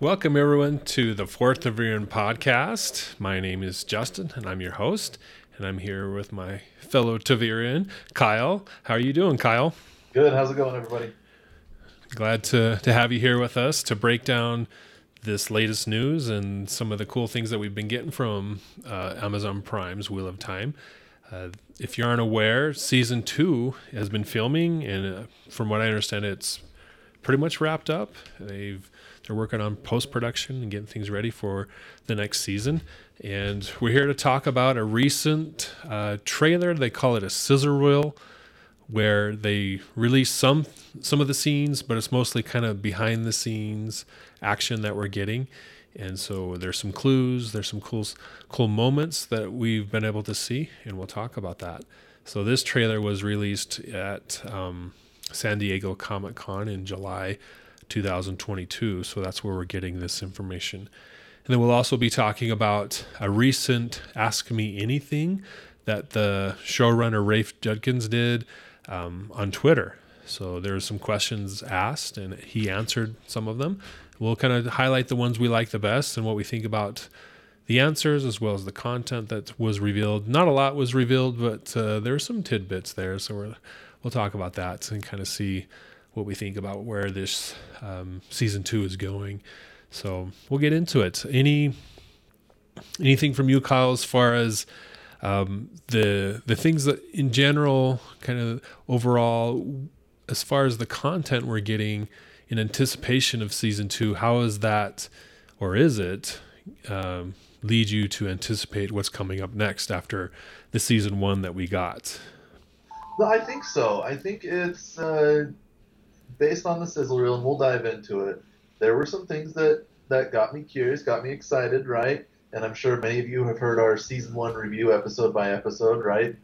welcome everyone to the Fourth of Ta'veren podcast. My name is Justin, and I'm your host. And I'm here with my fellow Ta'veren, Kyle. How are you doing, Kyle? Good. How's it going, everybody? Glad to, to have you here with us to break down this latest news and some of the cool things that we've been getting from uh, Amazon Prime's Wheel of Time. Uh, if you aren't aware, season two has been filming, and uh, from what I understand, it's pretty much wrapped up. They've they're working on post production and getting things ready for the next season. And we're here to talk about a recent uh, trailer. They call it a sizzle reel, where they release some some of the scenes, but it's mostly kind of behind the scenes action that we're getting. And so there's some clues, there's some cool cool moments that we've been able to see, and we'll talk about that. So this trailer was released at um, San Diego Comic Con in July 2022. So that's where we're getting this information. And then we'll also be talking about a recent Ask Me Anything that the showrunner Rafe Judkins did um, on Twitter. So there's some questions asked, and he answered some of them. We'll kind of highlight the ones we like the best and what we think about the answers as well as the content that was revealed. Not a lot was revealed, but uh, there are some tidbits there. So we will talk about that and kind of see what we think about where this um, season two is going. So we'll get into it. Any anything from you, Kyle, as far as um, the the things that in general, kind of overall, as far as the content we're getting in anticipation of season two, how is that, or is it, um, lead you to anticipate what's coming up next after the season one that we got? Well, I think so. I think it's. Uh based on the sizzle reel, and we'll dive into it. There were some things that that got me curious, got me excited, right? And I'm sure many of you have heard our season one review episode by episode, right?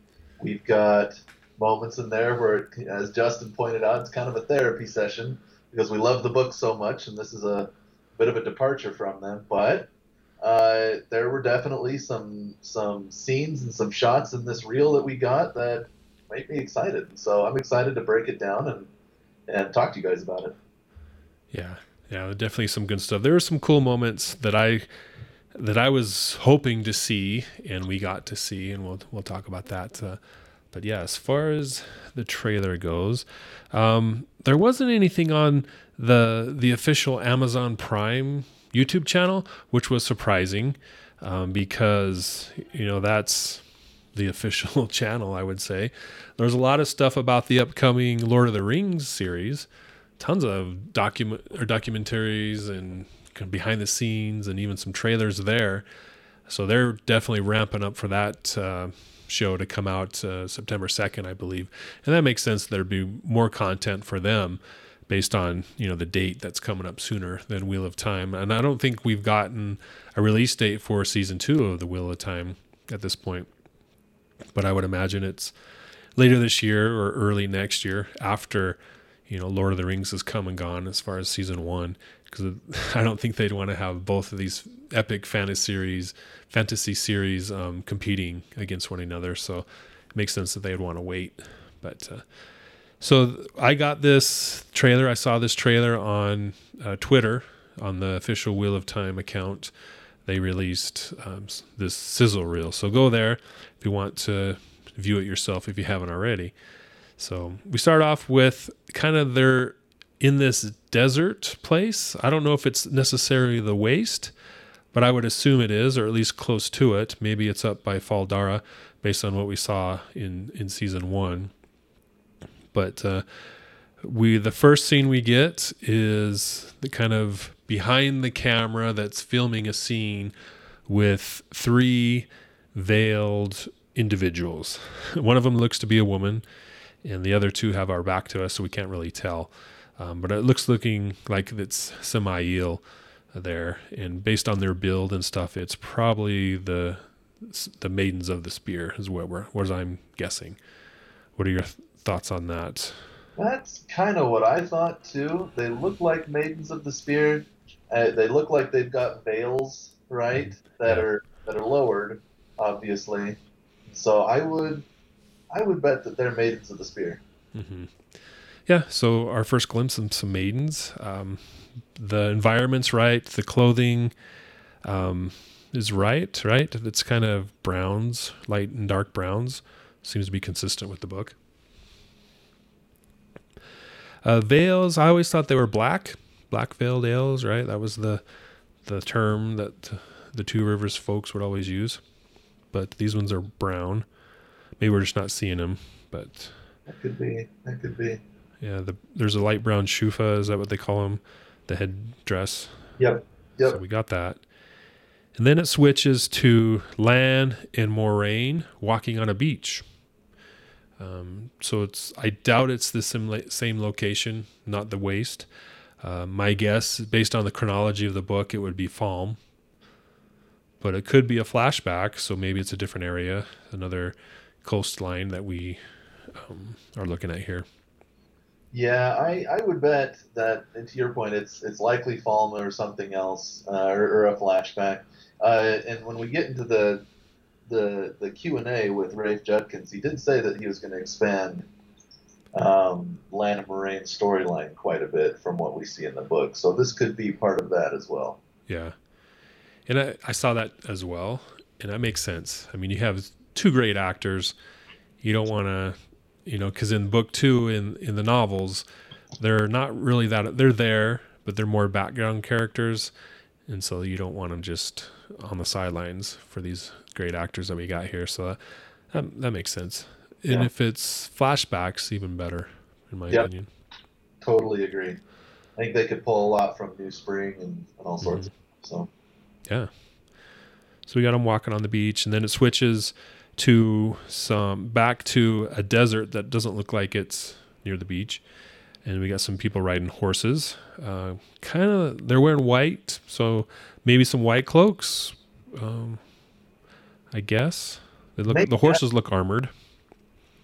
We've got moments in there where, as Justin pointed out, it's kind of a therapy session because we love the book so much, and this is a bit of a departure from them. But uh, there were definitely some some scenes and some shots in this reel that we got that made me excited. So I'm excited to break it down and and talk to you guys about it. Yeah, yeah, definitely some good stuff. There were some cool moments that I that I was hoping to see, and we got to see, and we'll we'll talk about that. Uh, but yeah, as far as the trailer goes, um, there wasn't anything on the the official Amazon Prime YouTube channel, which was surprising um, because you know that's the official channel, I would say. There's a lot of stuff about the upcoming Lord of the Rings series, tons of document or documentaries and behind the scenes and even some trailers there. So they're definitely ramping up for that uh, show to come out uh, September 2nd, I believe. And that makes sense. There'd be more content for them based on you know the date that's coming up sooner than Wheel of Time. And I don't think we've gotten a release date for season two of the Wheel of Time at this point but I would imagine it's later this year or early next year after you know Lord of the Rings has come and gone as far as season one because I don't think they'd want to have both of these epic fantasy series fantasy series um, competing against one another. So it makes sense that they'd want to wait. But uh, so I got this trailer I saw this trailer on uh, Twitter on the official Wheel of Time account. They released um, this sizzle reel. So go there if you want to view it yourself if you haven't already. So we start off with kind of they're in this desert place. I don't know if it's necessarily the waste, but I would assume it is, or at least close to it. Maybe it's up by Fal Dara based on what we saw in, in season one. But uh, we the first scene we get is the kind of behind the camera that's filming a scene with three veiled individuals. One of them looks to be a woman, and the other two have our back to us, so we can't really tell. Um, but it looks looking like it's Samael there, and based on their build and stuff, it's probably the the maidens of the spear is what we're what I'm guessing. What are your th- thoughts on that? That's kind of what I thought too. They look like maidens of the spear. Uh, they look like they've got veils, right, that yeah. are that are lowered, obviously. So I would, I would bet that they're maidens of the spear. Mm-hmm. Yeah. So our first glimpse of some maidens. Um, the environment's right, the clothing um, is right, right? It's kind of browns, light and dark browns. Seems to be consistent with the book. Uh, veils, I always thought they were black, black veiled Aiel, right? That was the the term that the Two Rivers folks would always use. But these ones are brown. Maybe we're just not seeing them, but that could be. That could be. Yeah, the, there's a light brown shoufa. Is that what they call them? The head dress. Yep. Yep. So we got that. And then it switches to Lan and Moiraine walking on a beach. Um, so it's I doubt it's the same, same location, not the waste. Uh, my guess, based on the chronology of the book, it would be Falme. But it could be a flashback, so maybe it's a different area, another coastline that we um, are looking at here. Yeah, I, I would bet that, and to your point, it's it's likely Falme or something else, uh, or, or, a flashback. Uh, and when we get into the the the Q and A with Rafe Judkins, he did say that he was going to expand um, Lan and Moiraine's storyline quite a bit from what we see in the book. So this could be part of that as well. Yeah, and I, I saw that as well, and that makes sense. I mean, you have two great actors. You don't want to you know, because in book two in in the novels, they're not really that they're there, but they're more background characters, and so you don't want them just on the sidelines for these great actors that we got here. So that that, that makes sense. And yeah. if it's flashbacks, even better, in my yep. opinion. Totally agree. I think they could pull a lot from New Spring and, and all sorts. Mm-hmm. So. Yeah. So we got them walking on the beach, and then it switches to some back to a desert that doesn't look like it's near the beach. And we got some people riding horses. Uh, kind of they're wearing white so maybe some white cloaks um, i guess. They look maybe the horses look armored.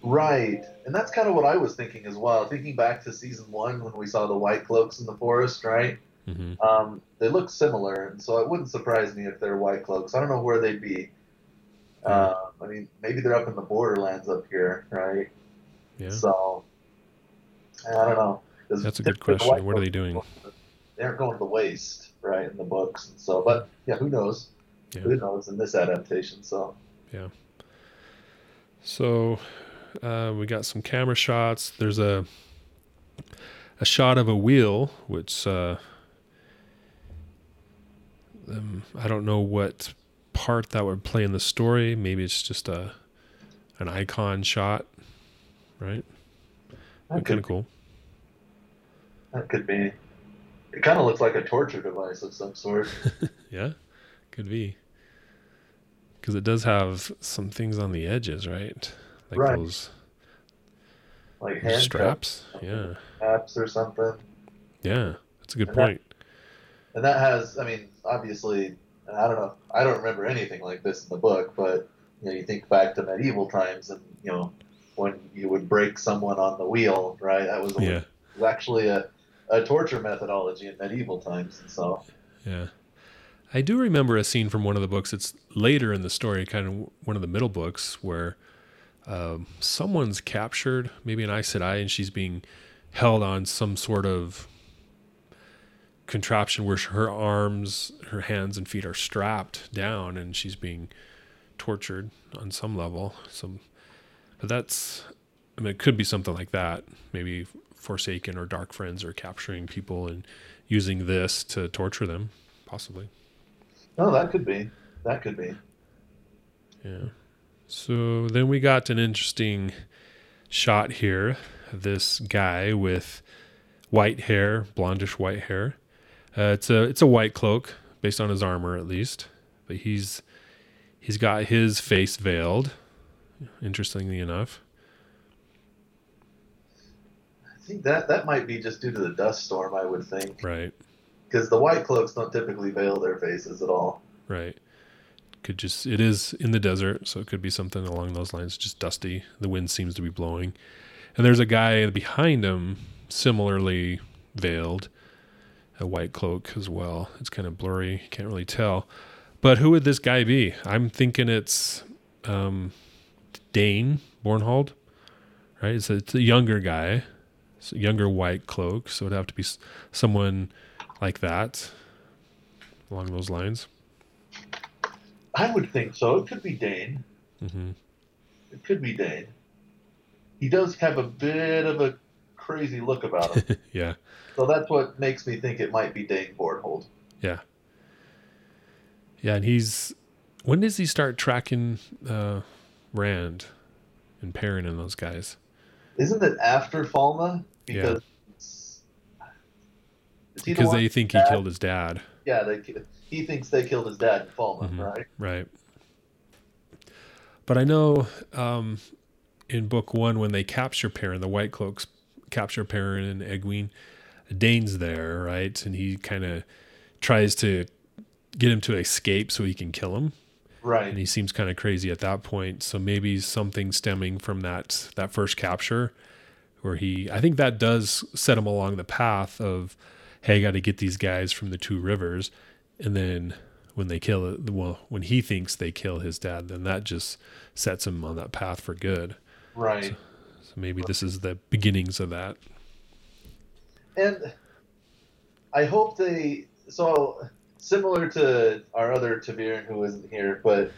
Right. And that's kind of what i was thinking as well thinking back to season one when we saw the white cloaks in the forest right mm-hmm. um, they look similar and so it wouldn't surprise me if they're white cloaks i don't know where they'd be uh, I mean, maybe they're up in the borderlands up here, right? Yeah. So, I don't know. That's a good question. What are they doing? They aren't going to the waste, right, in the books. And so, but yeah, who knows? Yeah. Who knows in this adaptation? So. Yeah. So, uh, we got some camera shots. There's a a shot of a wheel, which uh, um, I don't know what part that would play in the story. Maybe it's just a an icon shot, right? Kind of cool. That could be. It kind of looks like a torture device of some sort. yeah, could be. Because it does have some things on the edges, right? Like right. those. Like hand straps, yeah. Straps or something. Yeah, that's a good and point. And that has, I mean, obviously I don't know. I don't remember anything like this in the book, but you know, you think back to medieval times, and you know, when you would break someone on the wheel, right? That was, yeah. was actually a, a torture methodology in medieval times, and so. Yeah, I do remember a scene from one of the books. It's later in the story, kind of one of the middle books, where um, someone's captured, maybe an Aes Sedai, and she's being held on some sort of contraption where her arms, her hands and feet are strapped down and she's being tortured on some level. Some, but that's, I mean, it could be something like that. Maybe Forsaken or Dark Friends are capturing people and using this to torture them, possibly. Oh, that could be. That could be. Yeah. So then we got an interesting shot here. This guy with white hair, blondish white hair, uh, it's a it's a white cloak based on his armor at least, but he's he's got his face veiled. Interestingly enough, I think that that might be just due to the dust storm. I would think. Right. Because the white cloaks don't typically veil their faces at all. Right. Could just it is in the desert, so it could be something along those lines. Just dusty. The wind seems to be blowing, and there's a guy behind him, similarly veiled a white cloak as well. It's kind of blurry, can't really tell. But who would this guy be? I'm thinking it's um, Dain Bornhald, right? It's a, it's a younger guy, it's a younger white cloak, so it'd have to be someone like that, along those lines. I would think so. It could be Dain. Mm-hmm. It could be Dain. He does have a bit of a crazy look about him. yeah, so that's what makes me think it might be Dain Bornhald. yeah, yeah. And he's when does he start tracking uh, Rand and Perrin and those guys? Isn't it after Falme? Because is he the Because they think he dad? killed his dad, Yeah, they, he thinks they killed his dad in Falme, Mhm. right? right? But I know um, in book one when they capture Perrin, the White Cloaks capture Perrin and Egwene, Dain's there, right? And he kind of tries to get him to escape so he can kill him. Right. and he seems kind of crazy at that point. So maybe something stemming from that that first capture, where he, I think that does set him along the path of, hey, I got to get these guys from the two rivers, and then when they kill it, well, when he thinks they kill his dad, then that just sets him on that path for good. Right. So maybe this is the beginnings of that. And I hope they so similar to our other Ta'veren who isn't here, but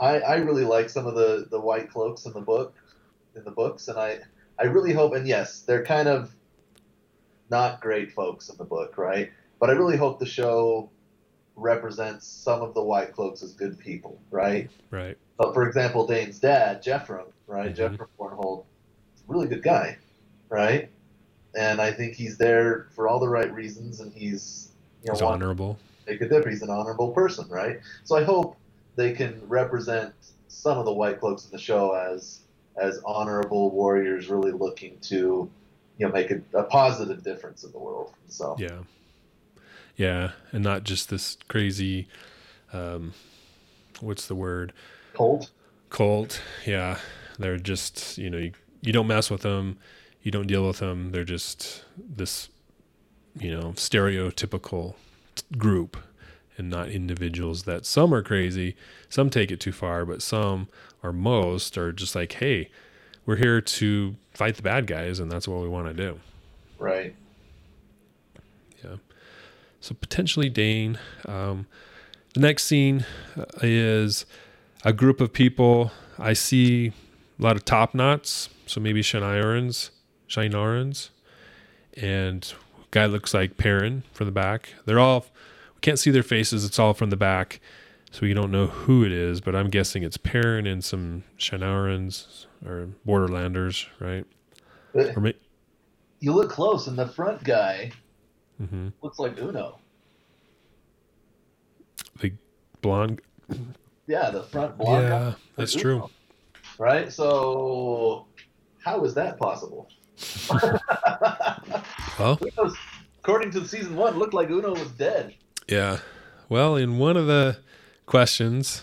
I, I really like some of the, the white cloaks in the book in the books and I I really hope and yes, they're kind of not great folks in the book, right? But I really hope the show represents some of the white cloaks as good people, right? Right. But for example, Dain's dad, Geofram, right? Mhm. Geofram Bornhald, really good guy, right? And I think he's there for all the right reasons, and he's you know He's honorable. make a difference. He's an honorable person, right? So I hope they can represent some of the white cloaks in the show as as honorable warriors, really looking to you know make a, a positive difference in the world. So Yeah. Yeah. And not just this crazy, um, what's the word? Cult. cult yeah they're just you know you, you don't mess with them you don't deal with them they're just this you know stereotypical group and not individuals that some are crazy some take it too far but some or most are just like hey we're here to fight the bad guys and that's what we want to do right? Yeah. So potentially Dain. Um, the next scene uh, is a group of people. I see a lot of top knots, so maybe Shienarans, Shienarans, and guy looks like Perrin from the back. They're all we can't see their faces. It's all from the back, so we don't know who it is. But I'm guessing it's Perrin and some Shienarans or Borderlanders, right? Or may- you look close, and the front guy mm-hmm. looks like Uno. the blonde. Yeah, the front blonde guy. Yeah, that's true. Right? So, how is that possible? Well, Uno's- according to season one, it looked like Uno was dead. Yeah. Well, in one of the questions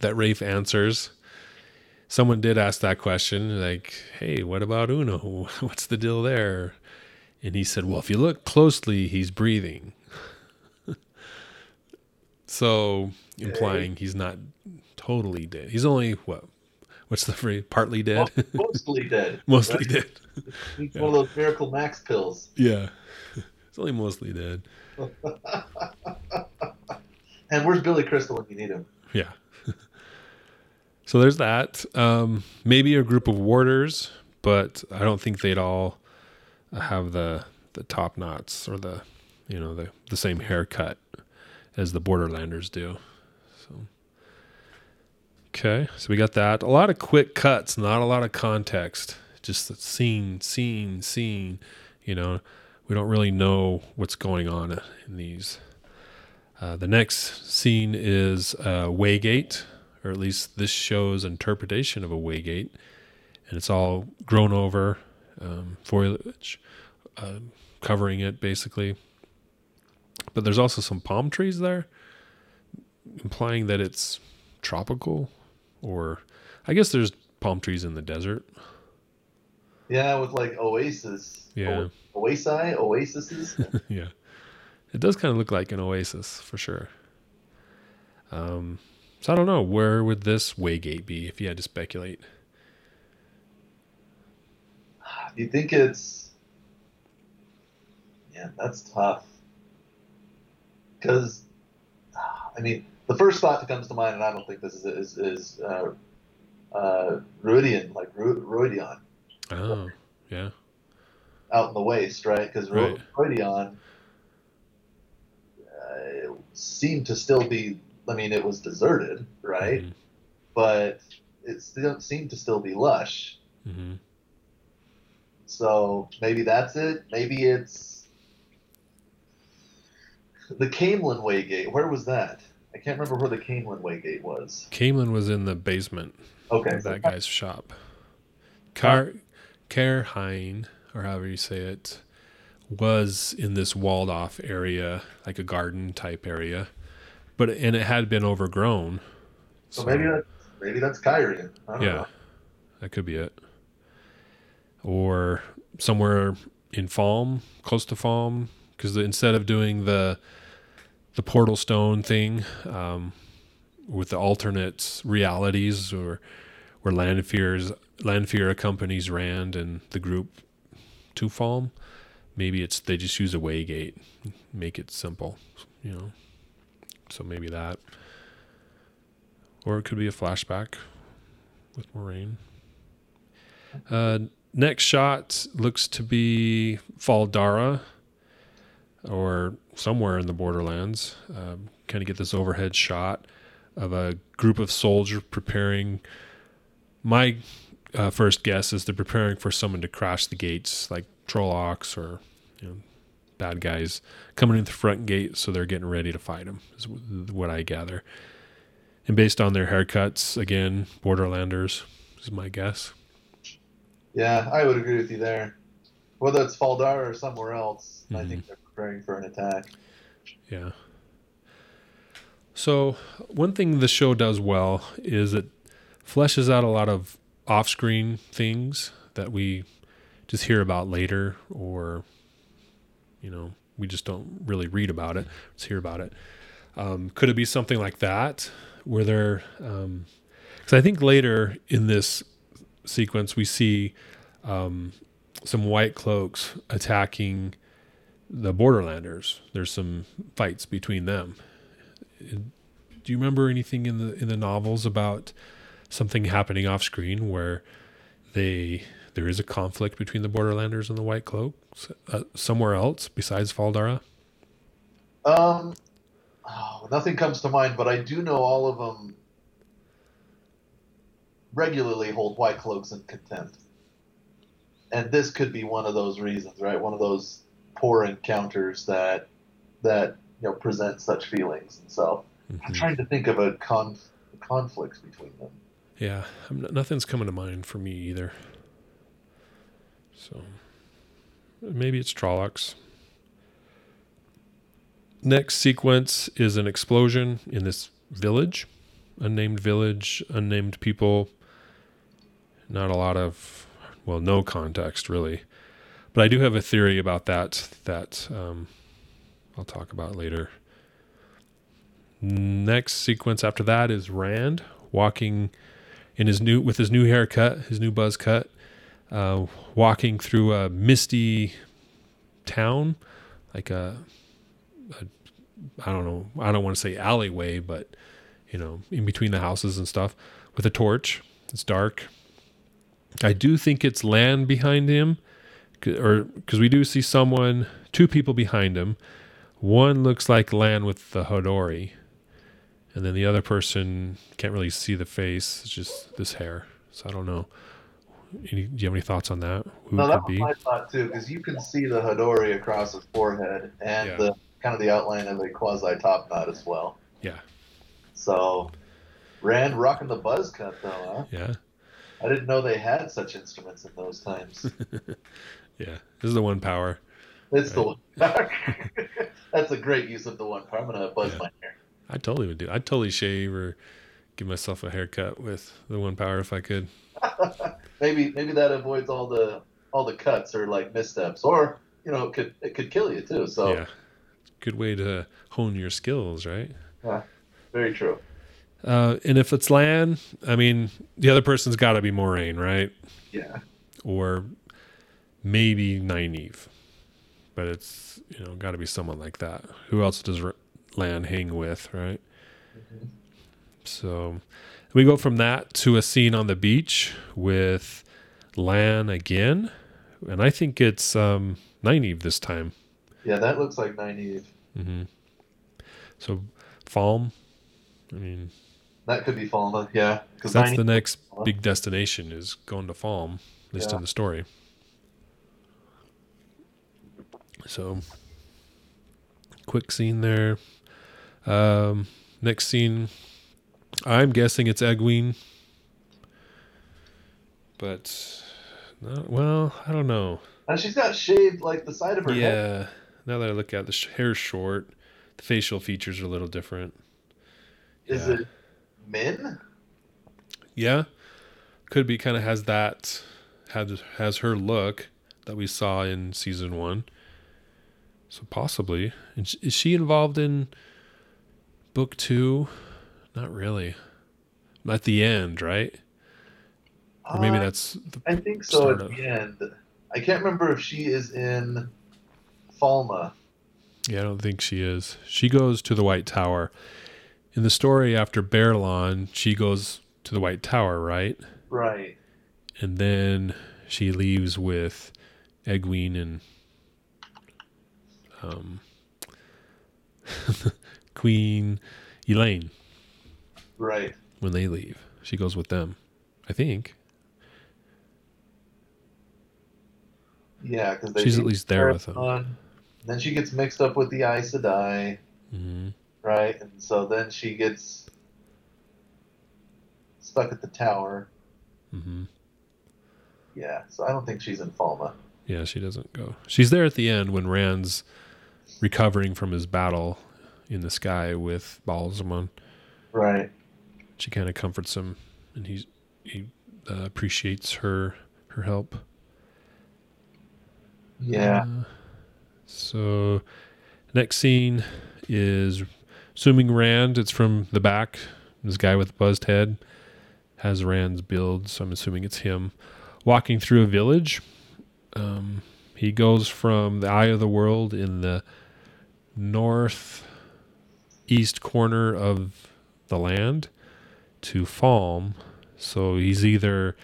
that Rafe answers, someone did ask that question, like, hey, what about Uno? What's the deal there? And he said, well, if you look closely, he's breathing. so implying he's not totally dead. He's only, what? What's the phrase? Partly dead? Mostly dead. Mostly right? dead. He's one of those Miracle Max pills. Yeah. it's only mostly dead. And where's Billy Crystal when you need him? Yeah. so there's that. Um, maybe a group of warders, but I don't think they'd all have the the top knots or the you know the the same haircut as the Borderlanders do. Okay, so we got that. A lot of quick cuts, not a lot of context. Just the scene, scene, scene. You know, we don't really know what's going on in these. Uh, the next scene is uh, Waygate, or at least this show's interpretation of a Waygate, and it's all grown over um, foliage, uh, covering it basically. But there's also some palm trees there, implying that it's tropical, or I guess there's palm trees in the desert. Yeah, with like Oasis. Yeah. O- Oasi? Oases? yeah. It does kind of look like an oasis for sure. Um, so I don't know. Where would this Waygate be if you had to speculate? Do you think it's. Yeah, that's tough. Because, I mean, the first thought that comes to mind, and I don't think this is is, is uh, uh, Rhuidean, like Ru- Rhuidean, Oh, yeah. out in the waste, right? Because Right. Rhuidean uh, seemed to still be. I mean, it was deserted, right? Mhm. But it still seemed to still be lush. Mhm. So maybe that's it. Maybe it's the Caemlyn Waygate. Where was that? I can't remember where the Caemlyn Waygate was. Caemlyn was in the basement Okay, of so that guy's shop. Car Cairhien, or however you say it, was in this walled off area, like a garden type area. But and it had been overgrown. so maybe that's maybe that's Cairhien. I don't yeah, know. that could be it. Or somewhere in Falme, close to Falme, because instead of doing the the portal stone thing um, with the alternate realities, or where Lanfear's Landfear accompanies Rand and the group to Falme, maybe it's they just use a waygate, make it simple, you know. So maybe that, or it could be a flashback with Moiraine. Uh, next shot looks to be Fal Dara or somewhere in the Borderlands. Um, kind of get this overhead shot of a group of soldiers preparing. My uh, first guess is they're preparing for someone to crash the gates, like Trollocs or you know, bad guys coming in the front gate, so they're getting ready to fight them. Is what I gather. And based on their haircuts, again, Borderlanders is my guess. Yeah, I would agree with you there. Whether it's Faldar or somewhere else, I Mhm. think they're preparing for an attack. Yeah. So, one thing the show does well is it fleshes out a lot of off screen things that we just hear about later, or, you know, we just don't really read about it, Let's hear about it. Um, could it be something like that where they're, because I think later in this sequence we see um, some white cloaks attacking the Borderlanders. There's some fights between them. Do you remember anything in the in the novels about something happening off screen where they there is a conflict between the Borderlanders and the White Cloaks uh, somewhere else besides Fal Dara? Um, oh, nothing comes to mind, but I do know all of them regularly hold white cloaks in contempt, and this could be one of those reasons, right? One of those poor encounters that that you know present such feelings. And so I'm Mhm. trying to think of a conf- conflicts between them. Yeah, I'm, nothing's coming to mind for me either. So maybe it's Trollocs. Next sequence is an explosion in this village, unnamed village, unnamed people. Not a lot of, well, no context really. But I do have a theory about that that um, I'll talk about later. Next sequence after that is Rand walking in his new with his new haircut, his new buzz cut, uh, walking through a misty town, like a, a I don't know, I don't want to say alleyway, but you know, in between the houses and stuff, with a torch. It's dark. I do think it's land behind him, or because we do see someone, two people behind him. One looks like Lan with the Hadori, and then the other person can't really see the face. It's just this hair. So I don't know. Any, do you have any thoughts on that? Who No, that was my thought too, because you can see the Hadori across his forehead and Yeah. the kind of the outline of a quasi top knot as well. Yeah. So, Rand rocking the buzz cut though, huh? Yeah, I didn't know they had such instruments in those times. yeah. This is the one power. It's the one. power. That's a great use of the one power. I'm gonna buzz Yeah. my hair. I totally would do. I'd totally shave or give myself a haircut with the one power if I could. Maybe maybe that avoids all the all the cuts or like missteps, or you know, it could it could kill you too. So Yeah, good way to hone your skills, right? Yeah, very true. Uh, and if it's Lan, I mean, the other person's got to be Moiraine, right? Yeah. Or maybe Nynaeve. but it's you know got to be someone like that. Who else does Lan hang with, right? Mhm. So we go from that to a scene on the beach with Lan again, and I think it's um, Nynaeve this time. Yeah, that looks like Nynaeve. hmm So Falme, I mean, That could be Falme, yeah. Because that's the next big destination is going to Falme, at least Yeah. in the story. So, quick scene there. Um, next scene, I'm guessing it's Egwene, but no, well, I don't know. And she's got shaved like the side of her head. Yeah, now that I look at it, the sh- hair's short, the facial features are a little different. Is Yeah. it Min? Yeah, could be kind of has that has has her look that we saw in season one. So possibly, and is she involved in book two? Not really. At the end, right? Or maybe Uh, that's the, I think so at of- the end. I can't remember if she is in Falme. yeah. I don't think she is. She goes to the White Tower. In the story after Baerlon, she goes to the White Tower, right? Right. and then she leaves with Egwene and um, Queen Elayne Right. when they leave. She goes with them, I think. Yeah, because She's at least there with them. Then she gets mixed up with the Aes Sedai, hmm right? And so then she gets stuck at the tower. Mm-hmm. Yeah, so I don't think she's in Falme. Yeah, she doesn't go. She's there at the end when Rand's recovering from his battle in the sky with Ba'alzamon. Right. She kind of comforts him, and he's, he uh, appreciates her her help. Yeah. Uh, so, next scene is assuming Rand. It's from the back. This guy with the buzzed head has Rand's build, so I'm assuming it's him walking through a village. Um, he goes from the eye of the world in the north east corner of the land to Falme. So he's either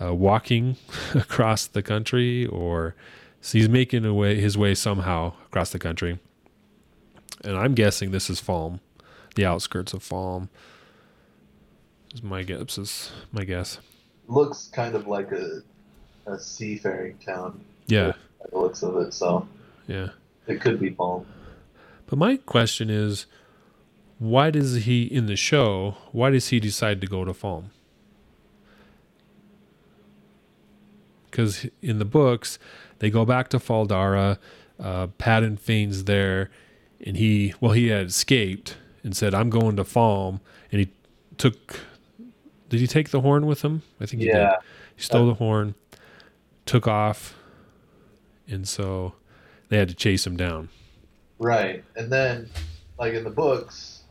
uh, walking across the country or so he's making a way, his way somehow across the country. And I'm guessing this is Falme, the outskirts of Falme. Is my guess. Is my guess. Looks kind of like a a seafaring town. Yeah, By the looks of it, so yeah. it could be Falme. But my question is, why does he in the show? Why does he decide to go to Falme? Because in the books, they go back to Fal Dara. Uh, Padan Fain's there, and he well he had escaped and said, "I'm going to Falme," and he took. Did he take the horn with him? I think he did. Yeah. He stole the horn, took off, and so they had to chase him down. Right. And then, like in the books,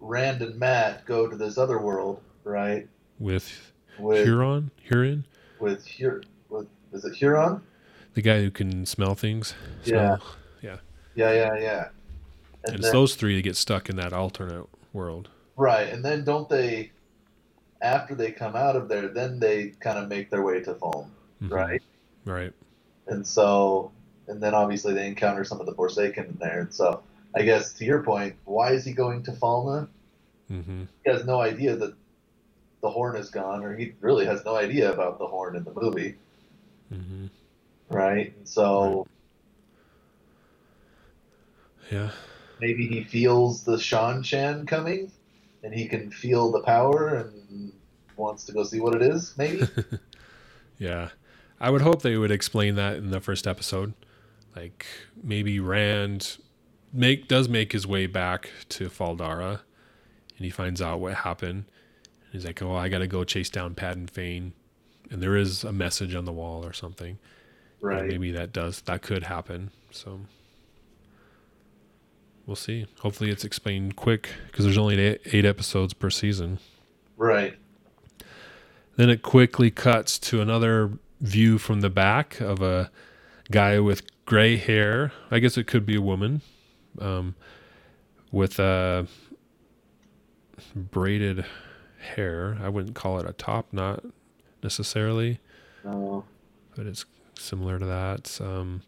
Rand and Mat go to this other world, right? with With Hurin, Hurin, with Hur with is it Hurin? the guy who can smell things. Yeah. Smell. Yeah, yeah, yeah. And, And, it's those three that get stuck in that alternate world. right, and then don't they? After they come out of there, then they kind of make their way to Falme, Mhm. right? Right. And so, and then obviously they encounter some of the Forsaken in there. And so, I guess to your point, why is he going to Falme? Mm-hmm. He has no idea that the horn is gone, or he really has no idea about the horn in the movie, hmm right? And so Yeah. maybe he feels the Seanchan coming, and he can feel the power and wants to go see what it is. Maybe. Yeah. I would hope they would explain that in the first episode. Like maybe Rand make does make his way back to Fal Dara and he finds out what happened. And he's like, Oh, I gotta go chase down Padan Fain. And there is a message on the wall or something. And right. maybe that does that could happen. So we'll see. Hopefully it's explained quick because there's only eight, eight episodes per season. Right. Then it quickly cuts to another view from the back of a guy with gray hair. I guess it could be a woman um, with a braided hair. I wouldn't call it a top knot necessarily, No. but it's similar to that. Um,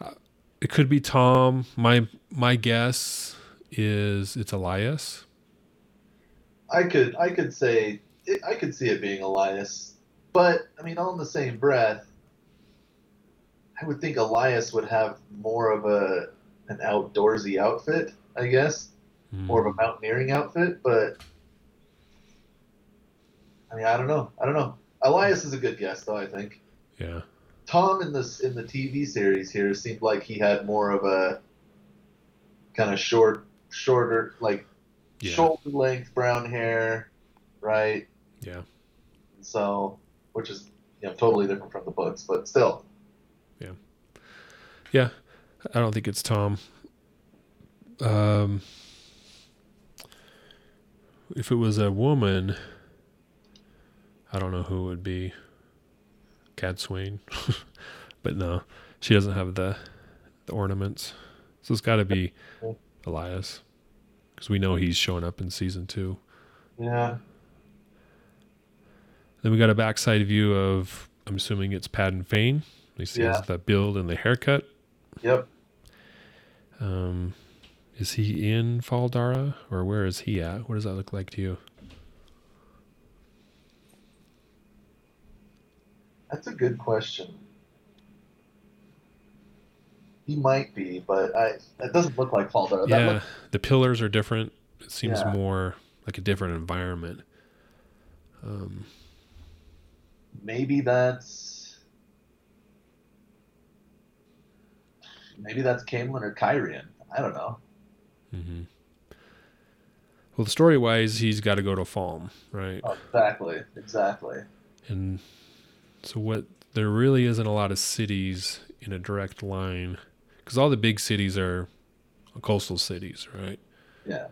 uh, it could be Tom. My my guess is it's Elyas. I could I could say I could see it being Elyas, but I mean, all in the same breath, I would think Elyas would have more of a an outdoorsy outfit, I guess, Mm. more of a mountaineering outfit. But I mean, I don't know. I don't know. Elyas is a good guess, though. I think Yeah. Tom in this in the TV series here seemed like he had more of a kind of short, shorter, like Yeah. shoulder length brown hair, right? Yeah. So, which is you know totally different from the books, but still, Yeah. I don't think it's Tom. Um, if it was a woman, I don't know who it would be. Cadsuane. but no, she doesn't have the the ornaments. So it's got to be Elyas. Because we know he's showing up in season two. yeah, Then we got a backside view of, I'm assuming it's Padan Fain. You see Yeah. the build and the haircut. Yep. Um, is he in Fal Dara or where is he at? What does that look like to you? That's a good question. He might be, but I it doesn't look like Faldo. That yeah, look- the pillars are different. It seems Yeah. more like a different environment. Um, maybe that's maybe that's Caemlyn or Cairhien. I don't know. Mm-hmm. Well, the story wise, he's got to go to Falme, right? Oh, exactly, exactly. And so, what there really isn't a lot of cities in a direct line because all the big cities are coastal cities, right? Yeah,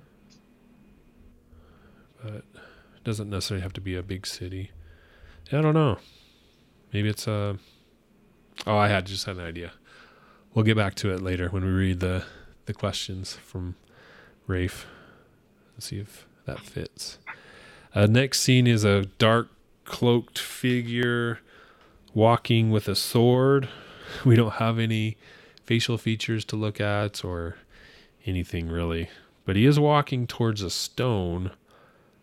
But it doesn't necessarily have to be a big city. I don't know. Maybe it's a. Oh, I had just had an idea. We'll get back to it later when we read the the questions from Rafe. Let's see if that fits. Uh, next scene is a dark cloaked figure walking with a sword. We don't have any facial features to look at or anything really, but he is walking towards a stone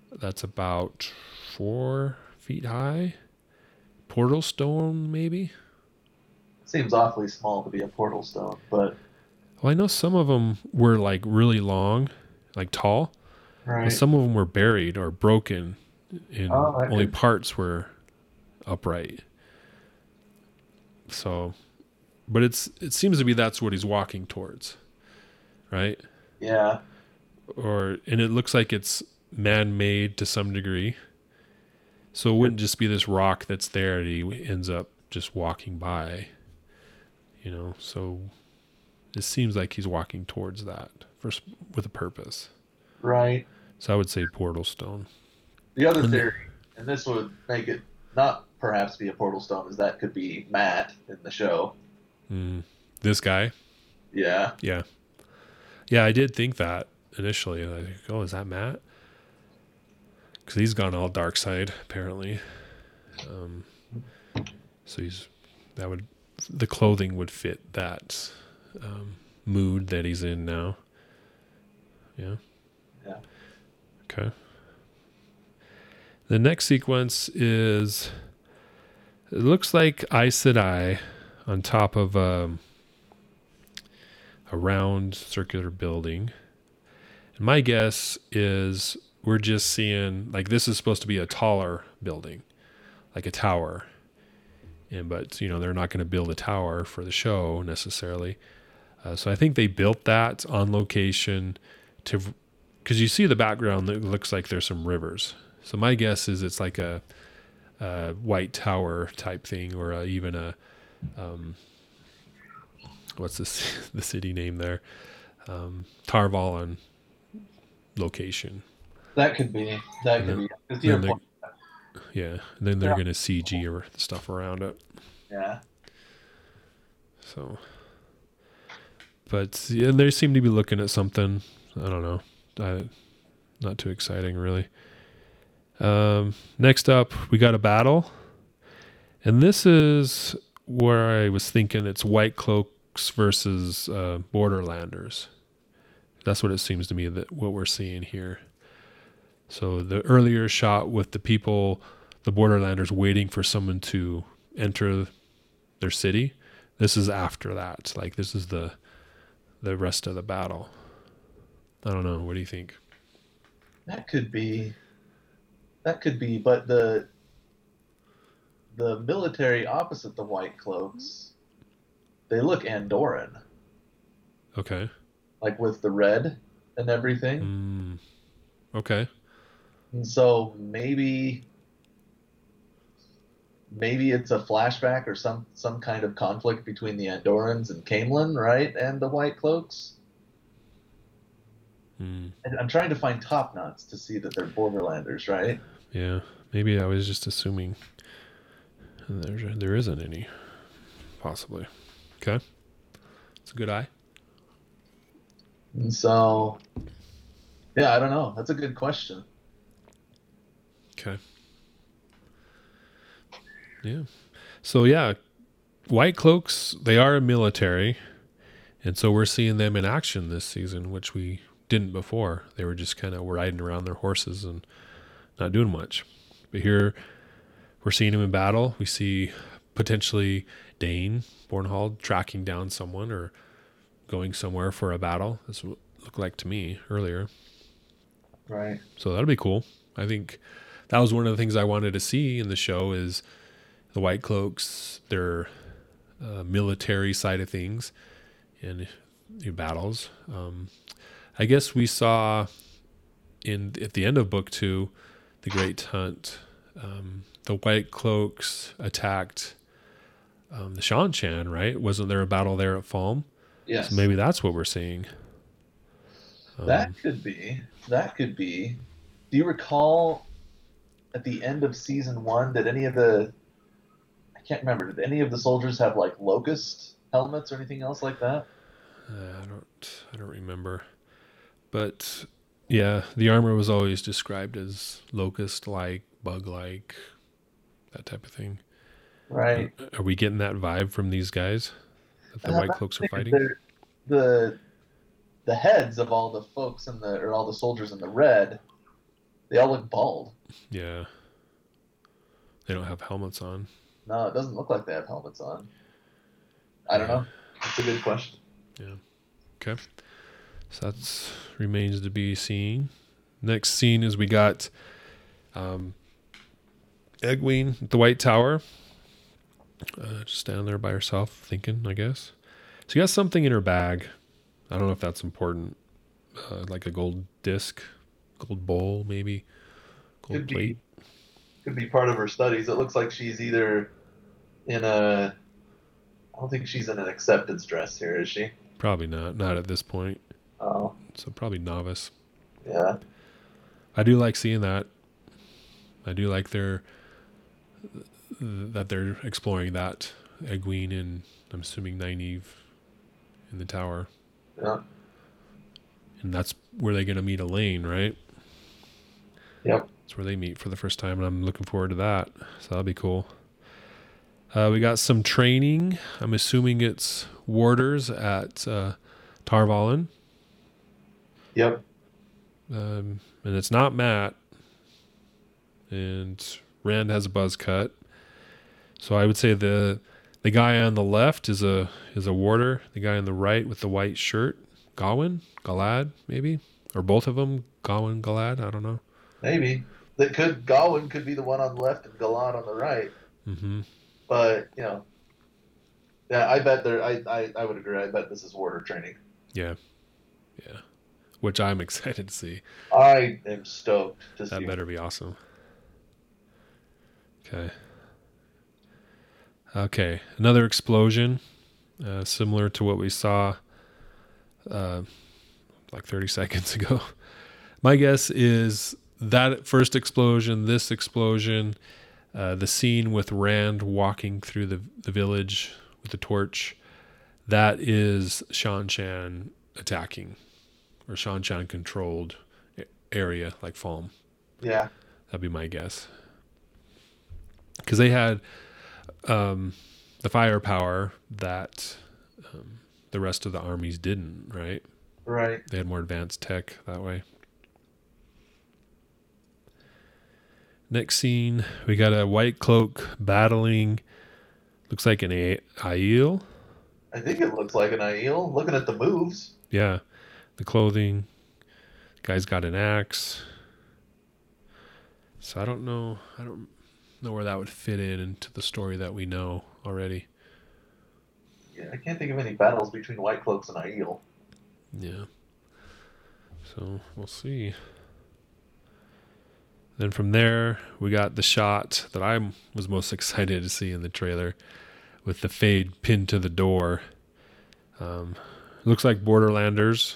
that's about four feet high. Portal stone, maybe. Seems awfully small to be a portal stone, but Well, I know some of them were like really long, like tall, right. but some of them were buried or broken, and Oh, only could- parts were upright. So, but it's it seems to be that's what he's walking towards, right? yeah, Or and it looks like it's man-made to some degree. So it wouldn't just be this rock that's there and he ends up just walking by. You know, so it seems like he's walking towards that for with a purpose. right. So I would say portal stone. The other And the- theory, and this would make it not perhaps be a portal stone, is that could be Mat in the show. Mm. This guy, Yeah, yeah, yeah. I did think that initially. Like, oh, is that Mat? Because he's gone all dark side apparently. Um, so he's that would the clothing would fit that um, mood that he's in now. Yeah. Yeah. Okay. The next sequence is it looks like Aes Sedai on top of um, a round circular building. And my guess is we're just seeing like this is supposed to be a taller building, like a tower. And but you know they're not going to build a tower for the show necessarily. Uh, so I think they built that on location to because you see the background that looks like there's some rivers. So my guess is it's like a, a white tower type thing, or a, even a um, what's this the city name there? Um, Tar Valon location. that could be. That could Yeah. be. 'cause to your Then point, Yeah, and then they're Yeah. gonna CG or stuff around it. yeah. So but yeah, they seem to be looking at something. I don't know. I, not too exciting, really. Um, next up, we got a battle, and this is where I was thinking it's White Cloaks versus uh, Borderlanders. That's what it seems to me that what we're seeing here. So the earlier shot with the people, the Borderlanders waiting for someone to enter their city. This is after that. Like this is the the rest of the battle. I don't know. What do you think? That could be. That could be, but the the military opposite the White Cloaks, they look Andorran, Okay. like with the red and everything. Mm, okay. And so maybe maybe it's a flashback or some some kind of conflict between the Andorrans and Caemlyn, right, and the White Cloaks. Mm, And I'm trying to find top knots to see that they're Borderlanders, right? yeah. Maybe I was just assuming there there isn't any. Possibly. Okay. It's a good eye. And so, yeah, I don't know. That's a good question. Okay. Yeah. So yeah, white cloaks they are military, and so we're seeing them in action this season, which we didn't before. They were just kind of riding around their horses and not doing much. But here we're seeing them in battle. We see potentially Dain Bornhald tracking down someone or going somewhere for a battle. That's what it looked like to me earlier. Right. So that'll be cool. I think that was one of the things I wanted to see in the show is the White Cloaks, their uh, military side of things, and your battles. Um, I guess we saw in at the end of book two, the Great Hunt, um, the White Cloaks attacked um, the Seanchan. Right? Wasn't there a battle there at Falme? Yes. So maybe that's what we're seeing. Um, That could be. That could be. Do you recall at the end of season one, did any of the I can't remember, did any of the soldiers have like locust helmets or anything else like that? Uh, I don't I don't remember. But yeah, the armor was always described as locust like, bug like, that type of thing. Right. Are we getting that vibe from these guys that the Uh, white cloaks are fighting? The the heads of all the folks in the or all the soldiers in the red, they all look bald. Yeah. They don't have helmets on. No, it doesn't look like they have helmets on. I don't know. It's a good question. Yeah. Okay. So that's remains to be seen. Next scene is we got um, Egwene at the White Tower, uh, just standing there by herself, thinking. I guess she got something in her bag. I don't know if that's important, uh, like a gold disc, gold bowl, maybe Could be. Could be part of her studies. It looks like she's either in a. I don't think she's in an acceptance dress here, is she? Probably not. Not at this point. Oh, So probably novice. yeah. I do like seeing that. I do like their that they're exploring that Egwene and I'm assuming Nynaeve in the tower, Yeah. and that's where they're gonna meet Elayne, right? Yep. Where they meet for the first time, and I'm looking forward to that. So that'll be cool. Uh, we got some training. I'm assuming it's warders at uh, Tar Valon. Yep. um, and it's not Mat. And Rand has a buzz cut, so I would say the the guy on the left is a is a warder. The guy on the right with the white shirt, Gawain, Galad, maybe, or both of them, Gawain, Galad. I don't know. Maybe. That could Gawain could be the one on the left and Galad on the right. Mm-hmm. But you know, yeah, I bet there. I, I I would agree. I bet this is warder training. Yeah, yeah. Which I'm excited to see. I am stoked to That see. That better be awesome. Okay. Okay, another explosion, uh, similar to what we saw uh, like 30 seconds ago. My guess is that first explosion, this explosion, uh, the scene with Rand walking through the, the village with the torch, that is Seanchan attacking or Seanchan controlled area like Falme. Yeah. That'd be my guess. Because they had um, the firepower that um, the rest of the armies didn't, right? Right. They had more advanced tech that way. Next scene, we got a white cloak battling. Looks like an a- Aiel. I think it looks like an Aiel. Looking at the moves. Yeah, the clothing. Guy's got an axe. So I don't know. I don't know where that would fit in into the story that we know already. Yeah, I can't think of any battles between White Cloaks and Aiel. Yeah. So we'll see. Then from there, we got the shot that I was most excited to see in the trailer with the fade pinned to the door. Um, looks like Borderlanders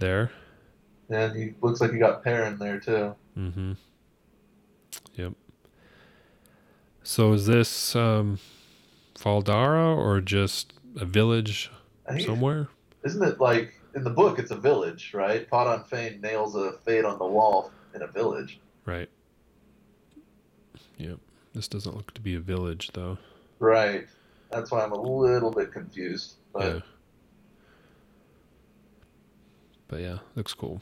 there. And he looks like you got Perrin there too. Mm-hmm. Yep. So is this um, Fal Dara or just a village somewhere? Isn't it like in the book? It's a village, right? Padan Fain nails a fade on the wall in a village. Right. Yep. This doesn't look to be a village though. Right. That's why I'm a little bit confused. But yeah. But yeah, looks cool.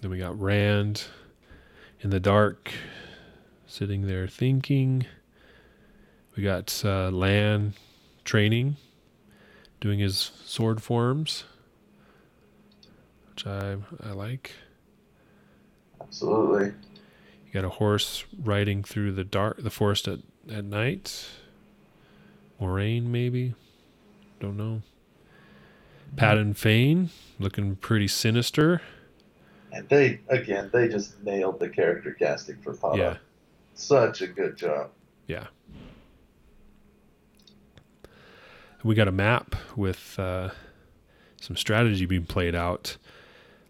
Then we got Rand in the dark, sitting there thinking. We got uh, Lan training, doing his sword forms, which I I like. absolutely. You got a horse riding through the dark, the forest at, at night. Moiraine, maybe. Don't know. Padan Fain looking pretty sinister. And they again, they just nailed the character casting for Pot. Yeah, Such a good job. yeah. We got a map with uh, some strategy being played out.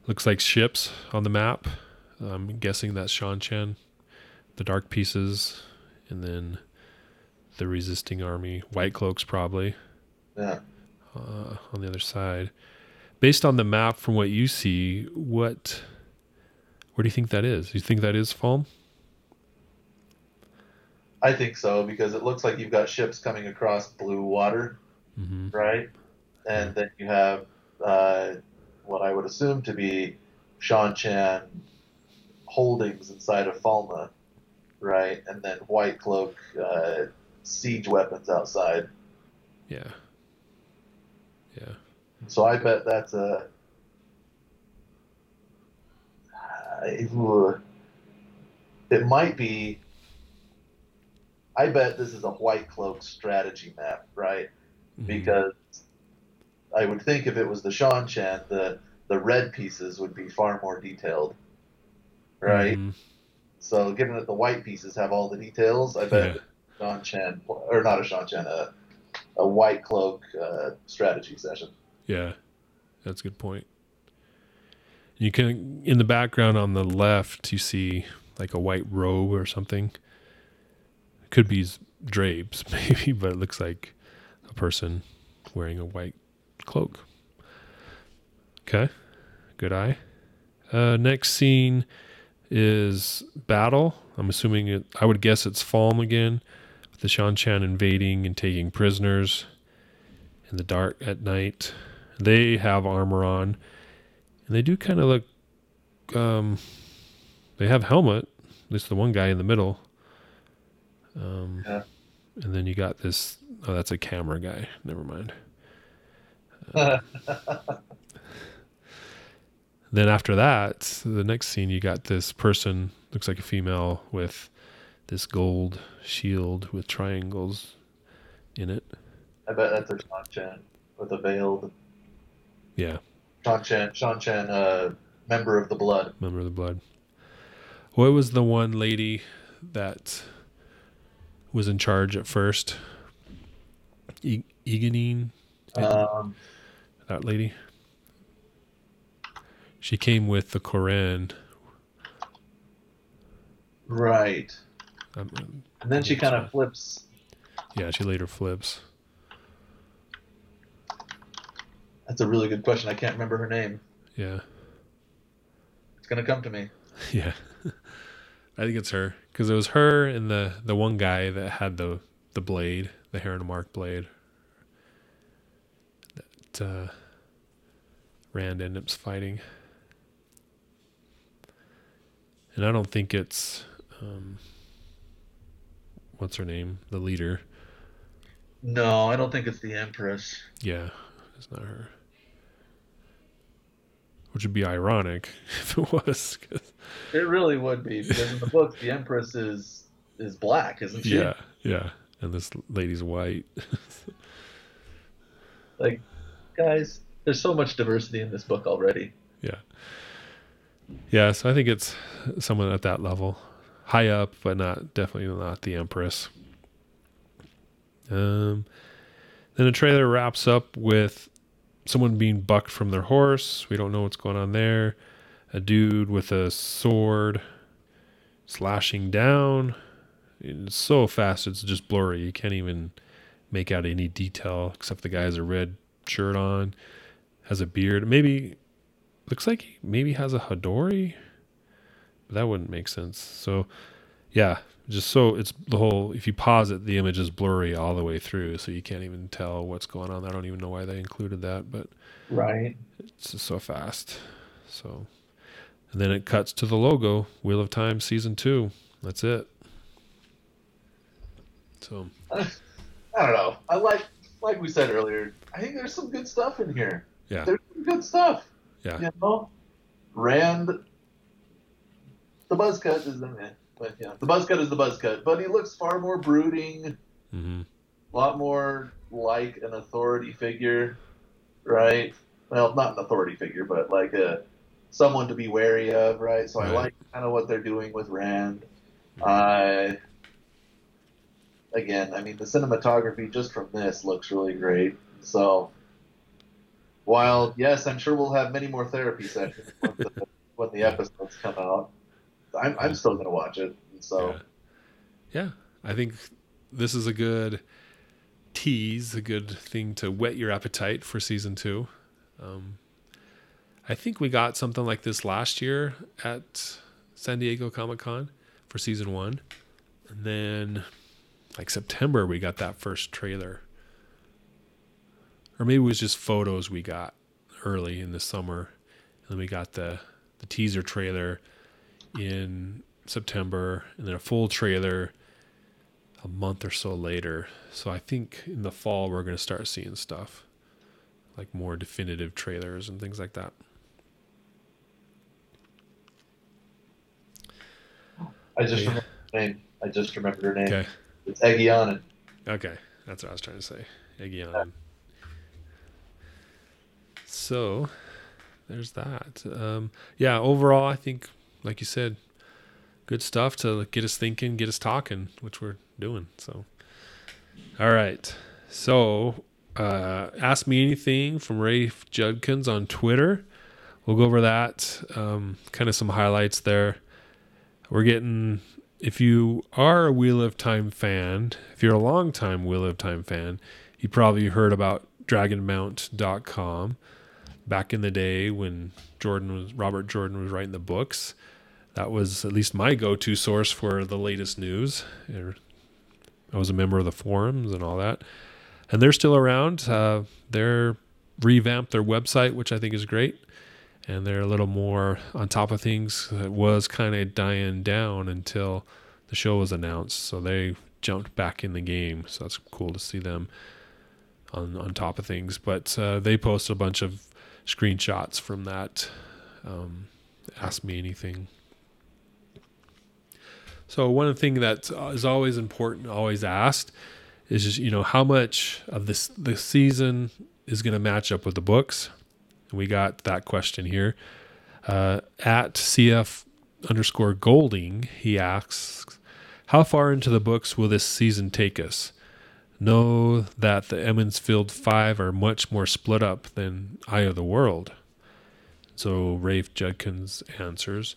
Looks like ships on the map. I'm guessing that's Seanchan, the dark pieces, and then the resisting army, white cloaks probably. Yeah. uh, on the other side. Based on the map, from what you see, what where do you think that is? You think that is Falme? I think so because it looks like you've got ships coming across blue water, Mm-hmm. right? And then you have uh, what I would assume to be Seanchan holdings inside of Falme, right? And then White Cloak uh, siege weapons outside. Yeah. Yeah. So I bet that's a. It might be. I bet this is a White Cloak strategy map, right? Mhm. Because I would think if it was the Seanchan, the the red pieces would be far more detailed, right? Mhm. So given that the white pieces have all the details, I bet Yeah. Seanchan or not a Seanchan, a, a White Cloak uh, strategy session. Yeah. That's a good point. You can in the background on the left you see like a white robe or something. It could be drapes maybe, but it looks like a person wearing a white cloak. Okay. Good eye. Uh, next scene is battle. I'm assuming it. I would guess it's Falme again, with the Seanchan invading and taking prisoners in the dark at night. They have armor on, and they do kind of look. Um, they have helmet. At least the one guy in the middle. Um, Yeah. and then you got this. Oh, that's a camera guy. Never mind. Then after that, the next scene, you got this person looks like a female with this gold shield with triangles in it. I bet that's a Seanchan with a veiled Yeah, Seanchan, Shan Chan, uh, member of the blood. member of the blood. What was the one lady that was in charge at first? E- Egeanin, Um, that lady. She came with the Corenne. right. Um, And then she kind of flips Yeah, she later flips. That's a really good question. I can't remember her name. Yeah. It's gonna come to me. Yeah. I think it's her because it was her and the the one guy that had the the blade, the Heron Mark blade. That uh, Rand ends up fighting, and I don't think it's um, what's her name, the leader. No, I don't think it's the Empress. Yeah, it's not her. Which would be ironic if it was. 'cause- It really would be because in the book the Empress is is black, isn't she? yeah, yeah, and this lady's white. Like, guys, there's so much diversity in this book already. Yeah. Yeah, so I think it's someone at that level. High up, but not definitely not the Empress. Um then the trailer wraps up with someone being bucked from their horse. We don't know what's going on there. A dude with a sword slashing down. It's so fast it's just blurry. You can't even make out any detail except the guy has a red shirt on, has a beard. Maybe looks like he maybe has a Hadori, but that wouldn't make sense. So, yeah, just so it's the whole. If you pause it, the image is blurry all the way through, so you can't even tell what's going on. I don't even know why they included that, but Right. it's just so fast. So, and then it cuts to the logo, Wheel of Time season two. That's it. So, I don't know. I like like we said earlier. I think there's some good stuff in here. Yeah, There's some good stuff. yeah, You know, Rand. The buzz cut is the man, but yeah, the buzz cut is the buzz cut. But he looks far more brooding, hmm a lot more like an authority figure, right? Well, not an authority figure, but like a someone to be wary of, right? So I like kind of what they're doing with Rand. I again, I mean, the cinematography just from this looks really great. So while yes, I'm sure we'll have many more therapy sessions when the, when the episodes come out. I'm, I'm still gonna watch it. So yeah. yeah. I think this is a good tease, a good thing to whet your appetite for season two. Um, I think we got something like this last year at San Diego Comic Con for season one. And then, like September, we got that first trailer. Or maybe it was just photos we got early in the summer. And then we got the, the teaser trailer in September, and then a full trailer a month or so later. So I think in the fall, we're going to start seeing stuff like more definitive trailers and things like that. I just Yeah. remembered her name. I just remembered her name. Okay. It's Egeanin. Okay, that's what I was trying to say. Eggion. So, there's that. Um, yeah, overall, I think, like you said, good stuff to get us thinking, get us talking, which we're doing. So, all right. So, uh, ask me anything from Rafe Judkins on Twitter. We'll go over that. Um, kind of some highlights there. We're getting if you are a Wheel of Time fan, if you're a long time Wheel of Time fan, you probably heard about dragonmount.com back in the day when Jordan was Robert Jordan was writing the books. That was at least my go-to source for the latest news. I was a member of the forums and all that. And they're still around. Uh, they're revamped their website, which I think is great and they're a little more on top of things. It was kind of dying down until the show was announced, so they jumped back in the game. So that's cool to see them on on top of things. But uh, they posted a bunch of screenshots from that. Um, Ask me anything. So one thing that is always important, always asked, is just you know how much of this the season is going to match up with the books. And we got that question here. Uh, at CF underscore Golding, he asks, How far into the books will this season take us? Know that the Emond's Field Five are much more split up than Eye of the World. So Rafe Judkins answers,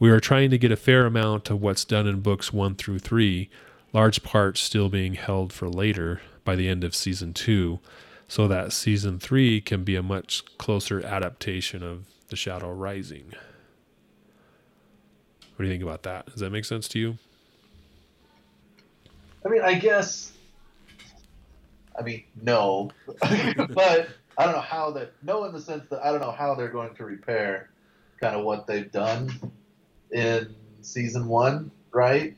We are trying to get a fair amount of what's done in books one through three, large parts still being held for later by the end of season two, so that season three can be a much closer adaptation of The Shadow Rising. What do you think about that? Does that make sense to you? I mean, I guess. I mean, no, but I don't know how that. No, in the sense that I don't know how they're going to repair kind of what they've done in season one, right?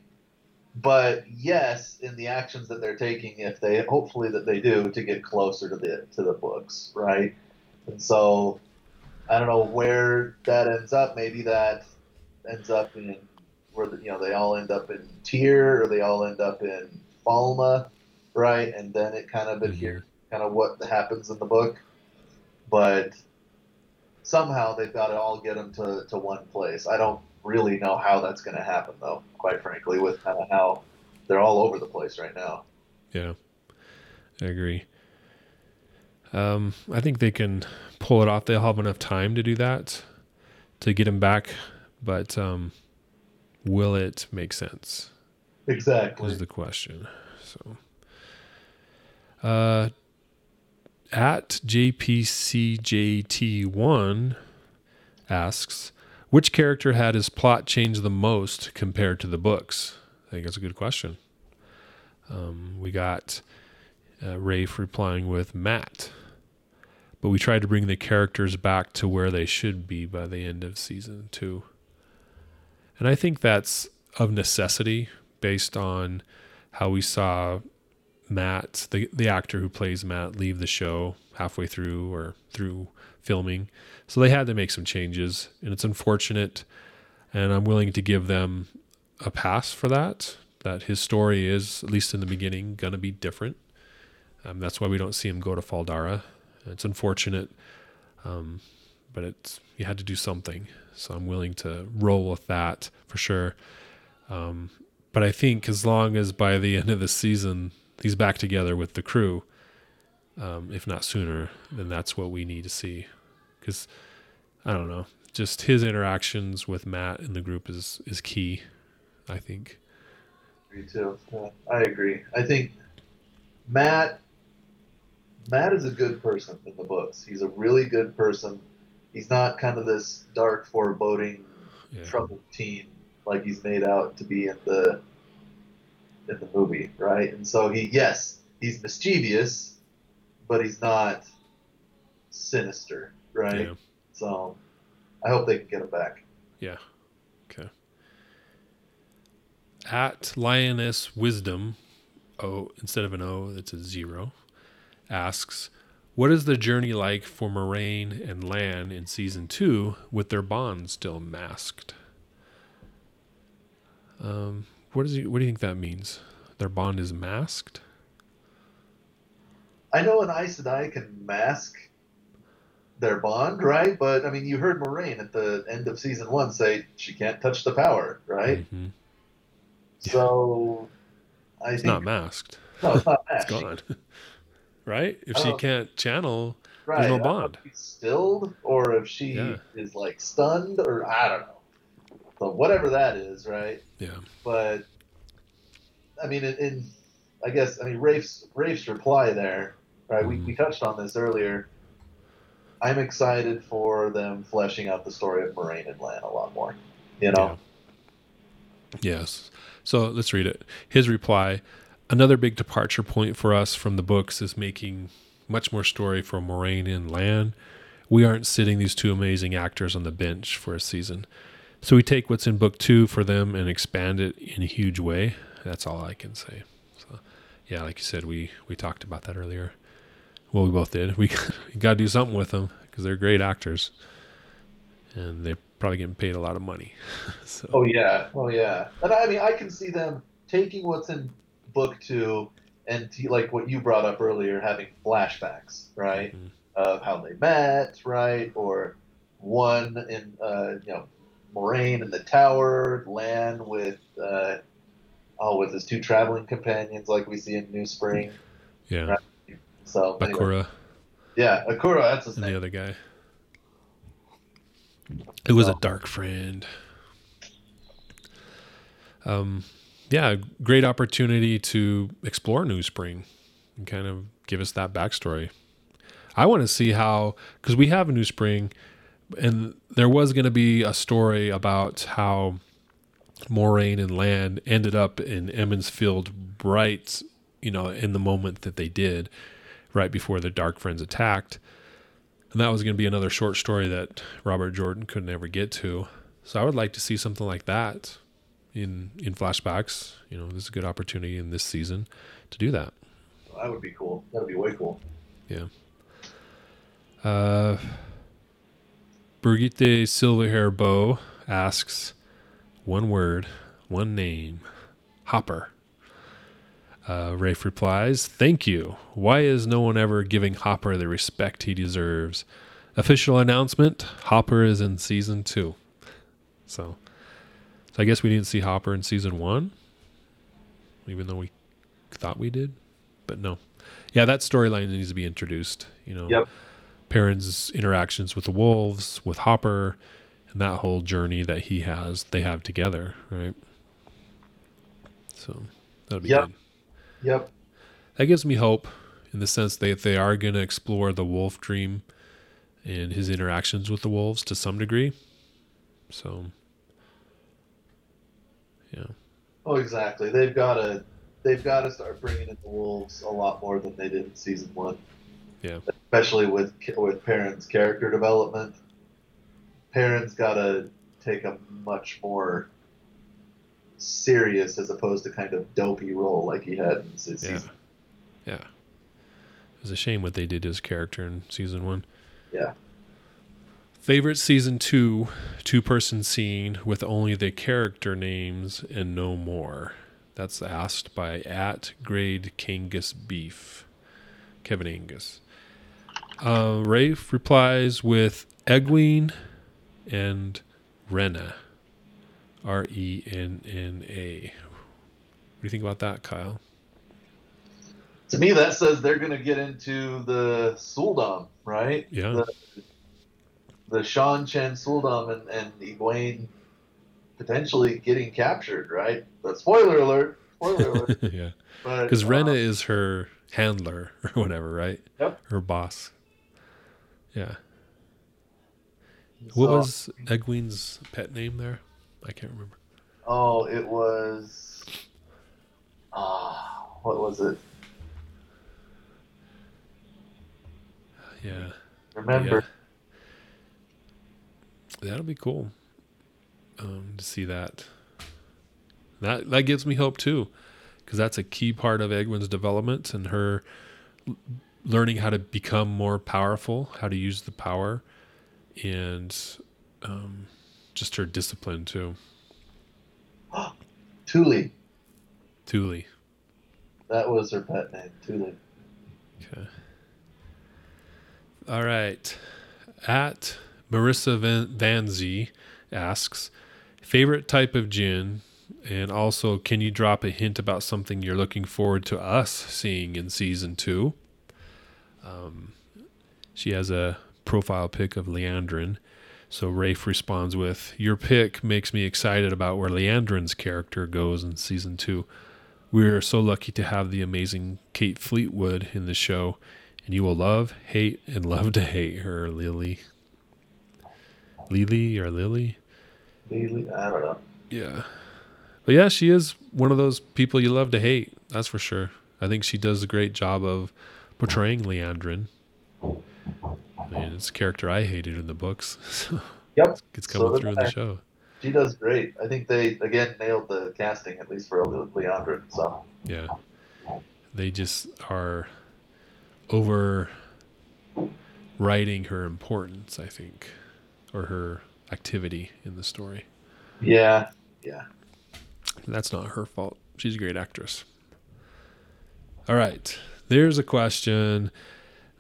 But yes, in the actions that they're taking, if they hopefully that they do to get closer to the to the books, right? And so I don't know where that ends up. Maybe that ends up in where the, you know they all end up in Tear or they all end up in Falme, right? And then it kind of adheres kind of what happens in the book, but somehow they've got to all get them to, to one place. I don't really know how that's going to happen, though. Quite frankly, with kind of how they're all over the place right now. Yeah, I agree. Um, I think they can pull it off. They'll have enough time to do that to get him back, but um, will it make sense? Exactly is the question. So, uh, at JPCJT1 asks, which character had his plot changed the most compared to the books? I think that's a good question. Um, we got uh, Rafe replying with Mat, but we tried to bring the characters back to where they should be by the end of season two. And I think that's of necessity based on how we saw Mat, the the actor who plays Mat, leave the show halfway through or through filming. So they had to make some changes, and it's unfortunate. And I'm willing to give them a pass for that. That his story is, at least in the beginning, to be different. Um, that's why we don't see him go to Fal Dara. It's unfortunate, um, but it's you had to do something. So I'm willing to roll with that for sure. Um, but I think as long as by the end of the season he's back together with the crew, um, if not sooner, then that's what we need to see. Because I don't know, just his interactions with Mat and the group is is key. I think. Me too. Yeah, I agree. I think Mat Mat is a good person in the books. He's a really good person. He's not kind of this dark, foreboding, yeah. troubled teen like he's made out to be in the in the movie, right? And so he, yes, he's mischievous, but he's not sinister, right? Yeah. So I hope they can get him back. Yeah. Okay. At Lioness Wisdom, oh, instead of an O, it's a zero, asks, what is the journey like for Moiraine and Lan in season two with their bond still masked? Um, what does he, what do you think that means? Their bond is masked. I know an Aes Sedai can mask their bond, right? But I mean, you heard Moiraine at the end of season one say she can't touch the power, right? Mm-hmm. So I it's think not masked. No, it's not masked. it's gone, right? If she can't channel, right. there's no bond. stilled, or if she yeah. is like stunned, or I don't know. So whatever that is, right? Yeah. But I mean, in, in I guess I mean Rafe's Rafe's reply there, right? Mm-hmm. We we touched on this earlier. I'm excited for them fleshing out the story of Moiraine and Lan a lot more. You know. Yeah. Yes. So let's read it. His reply: Another big departure point for us from the books is making much more story for Moiraine and Lan. We aren't sitting these two amazing actors on the bench for a season. So we take what's in book two for them and expand it in a huge way. That's all I can say. So, yeah, like you said, we we talked about that earlier. Well, we both did. We, got to do something with them because they're great actors, and they're probably getting paid a lot of money. so. Oh yeah, oh yeah. And I mean, I can see them taking what's in book two and like what you brought up earlier, having flashbacks, right, mm-hmm. of how they met, right, or one in uh, you know Moiraine in the tower, Lan with uh, oh with his two traveling companions like we see in New Spring. Yeah. Right? So Bukama. Anyway. Yeah, Akura. That's his and name. The other guy. It was oh. a dark friend. Um, yeah, great opportunity to explore New Spring and kind of give us that backstory. I want to see how because we have a New Spring, and there was going to be a story about how Moiraine and Lan ended up in Emond's Field right, you know, in the moment that they did, right before the Dark Friends attacked. And that was going to be another short story that Robert Jordan could never get to. So I would like to see something like that in in flashbacks. You know, this is a good opportunity in this season to do that. That would be cool. That would be way cool. Yeah. Uh, Brigitte Silverhair Bow asks, one word, one name, Hopper. Uh, Rafe replies, Thank you. Why is no one ever giving Hopper the respect he deserves? Official announcement Hopper is in season two. So, so I guess we didn't see Hopper in season one, even though we thought we did. But no. Yeah, that storyline needs to be introduced. You know, Yep. Perrin's interactions with the wolves, with Hopper, and that whole journey that he has, they have together, right? So that'll be Yep. good. Yep. That gives me hope in the sense that they are going to explore the wolf dream and his interactions with the wolves to some degree. So, yeah, Oh, exactly. They've got to. They've got to start bringing in the wolves a lot more than they did in season one. Yeah. Especially with with Perrin's character development. Perrin's got to take a much more serious as opposed to kind of dopey role like he had in se- yeah, season. yeah. It was a shame what they did to his character in season one. Yeah. Favorite season two two person scene with only the character names and no more. That's asked by at grade Kangus Beef. Kevin Angus. Uh, Rafe replies with Egwene and Renna. R E N N A. What do you think about that, Kyle? To me, that says they're going to get into the sul'dam, right? Yeah. The, the Shan Chen sul'dam and, and Egwene potentially getting captured, right? But spoiler alert. Spoiler alert. yeah. Because Renna uh, is her handler or whatever, right? Yep. Her boss. Yeah. What so- was Egwene's pet name there? I can't remember. Oh, it was. Ah, what was it? Yeah. Remember? Yeah. That'll be cool. Um, to see that. That that gives me hope too, because that's a key part of Egwene's development and her learning how to become more powerful, how to use the power, and um, just her discipline too. Tuli. Tuli. That was her pet name. Tuli. Okay. All right. At Marissa Van, Van Z asks, favorite type of gin, and also can you drop a hint about something you're looking forward to us seeing in season two? Um, she has a profile pic of Liandrin. So Rafe responds with, Your pick makes me excited about where Liandrin's character goes in season two. We're so lucky to have the amazing Kate Fleetwood in the show, and you will love, hate, and love to hate her, Lily. Lily or Lily? Thule. I don't know. Yeah. But yeah, she is one of those people you love to hate. That's for sure. I think she does a great job of portraying Liandrin. I mean, it's a character I hated in the books. So Yep. it's coming So through in the show. She does great. I think they again nailed the casting at least for Le- Leandra. So Yeah. They just are over writing her importance, I think, or her activity in the story. yeah, yeah. That's not her fault. She's a great actress. All right. There's a question